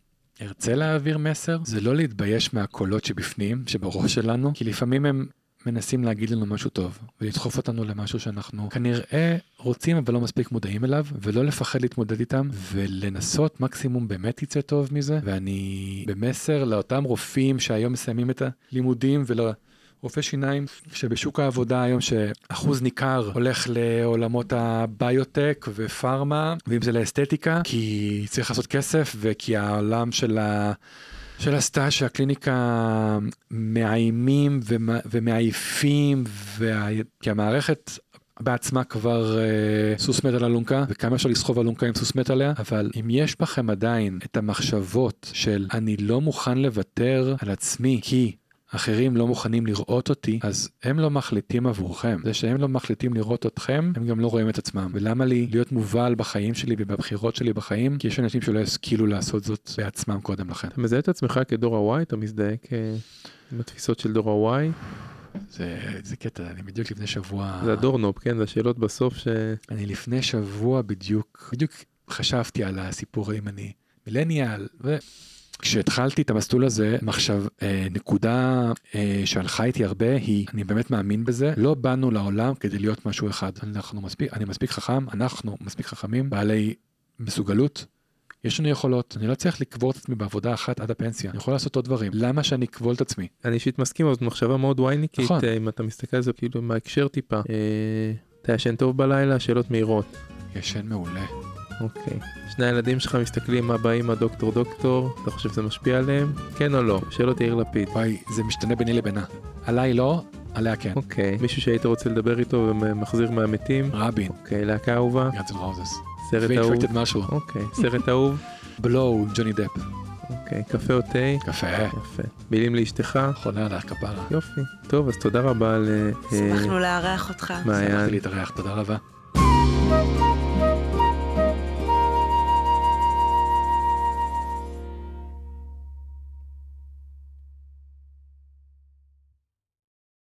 [SPEAKER 4] ארצה להעביר מסר, זה לא להתבייש מהקולות שבפנים, שבראש שלנו, כי לפעמים הם מנסים להגיד לנו משהו טוב ולדחוף אותנו למשהו שאנחנו כנראה רוצים אבל לא מספיק מודעים אליו ולא לפחד להתמודד איתם ולנסות מקסימום באמת יצא טוב מזה ואני במסר לאותם רופאים שהיום מסיימים את הלימודים ולא. רופא שיניים שבשוק העבודה היום שאחוז ניכר הולך לעולמות הביוטק ופארמה ואם זה לאסתטיקה כי צריך לעשות כסף וכי העולם של. של הסטאז' שהקליניקה מאיימים ומעייפים, וה... כי המערכת בעצמה כבר uh, סוס מת על אלונקה, וכמה אפשר לסחוב אלונקה עם סוס מת עליה, אבל אם יש בכם עדיין את המחשבות של אני לא מוכן לוותר על עצמי כי אחרים לא מוכנים לראות אותי, אז הם לא מחליטים עבורכם. זה שהם לא מחליטים לראות אתכם, הם גם לא רואים את עצמם. ולמה לי להיות מובל בחיים שלי ובבחירות שלי בחיים? כי יש אנשים שלא ישכילו לעשות זאת בעצמם קודם לכן.
[SPEAKER 2] אתה מזהה את עצמך כדור ה-Y? אתה מזדהה כ... עם התפיסות של דור ה-Y?
[SPEAKER 4] זה, זה קטע, אני בדיוק לפני שבוע...
[SPEAKER 2] זה הדורנופ, כן? זה השאלות בסוף ש...
[SPEAKER 4] אני לפני שבוע בדיוק, בדיוק חשבתי על הסיפור אם אני מילניאל, ו... כשהתחלתי את המסלול הזה, מחשב, אה, נקודה אה, שהלכה איתי הרבה היא, אני באמת מאמין בזה, לא באנו לעולם כדי להיות משהו אחד. אנחנו מספיק, אני מספיק חכם, אנחנו מספיק חכמים, בעלי מסוגלות. יש לנו יכולות, אני לא צריך לקבור את עצמי בעבודה אחת עד הפנסיה, אני יכול לעשות עוד דברים, למה שאני אקבול את עצמי?
[SPEAKER 2] אני אישית מסכים, אבל זאת מחשבה מאוד וייניקית,
[SPEAKER 4] נכון.
[SPEAKER 2] אה, אם אתה מסתכל על זה כאילו מההקשר טיפה. אה, אתה ישן טוב בלילה? שאלות מהירות.
[SPEAKER 4] ישן מעולה.
[SPEAKER 2] אוקיי. שני הילדים שלך מסתכלים מה בא עם הדוקטור דוקטור, אתה חושב שזה משפיע עליהם? כן או לא? שאלות יאיר לפיד.
[SPEAKER 4] וואי, זה משתנה ביני לבינה. עליי לא, עליה כן.
[SPEAKER 2] אוקיי. מישהו שהיית רוצה לדבר איתו ומחזיר מהמתים?
[SPEAKER 4] רבין,
[SPEAKER 2] אוקיי. להקה אהובה?
[SPEAKER 4] גאנס רוזס.
[SPEAKER 2] סרט אהוב?
[SPEAKER 4] ואינפקטד משהו.
[SPEAKER 2] אוקיי. סרט אהוב?
[SPEAKER 4] בלואו, ג'וני דפ.
[SPEAKER 2] אוקיי. קפה או תה?
[SPEAKER 4] קפה.
[SPEAKER 2] יפה. מילים לאשתך?
[SPEAKER 4] חולה עליך כפרה.
[SPEAKER 2] יופי. טוב, אז תודה רבה ל... אה,
[SPEAKER 3] שמחנו לארח אותך.
[SPEAKER 2] מעיין.
[SPEAKER 4] שמחתי להתארח, תודה רבה.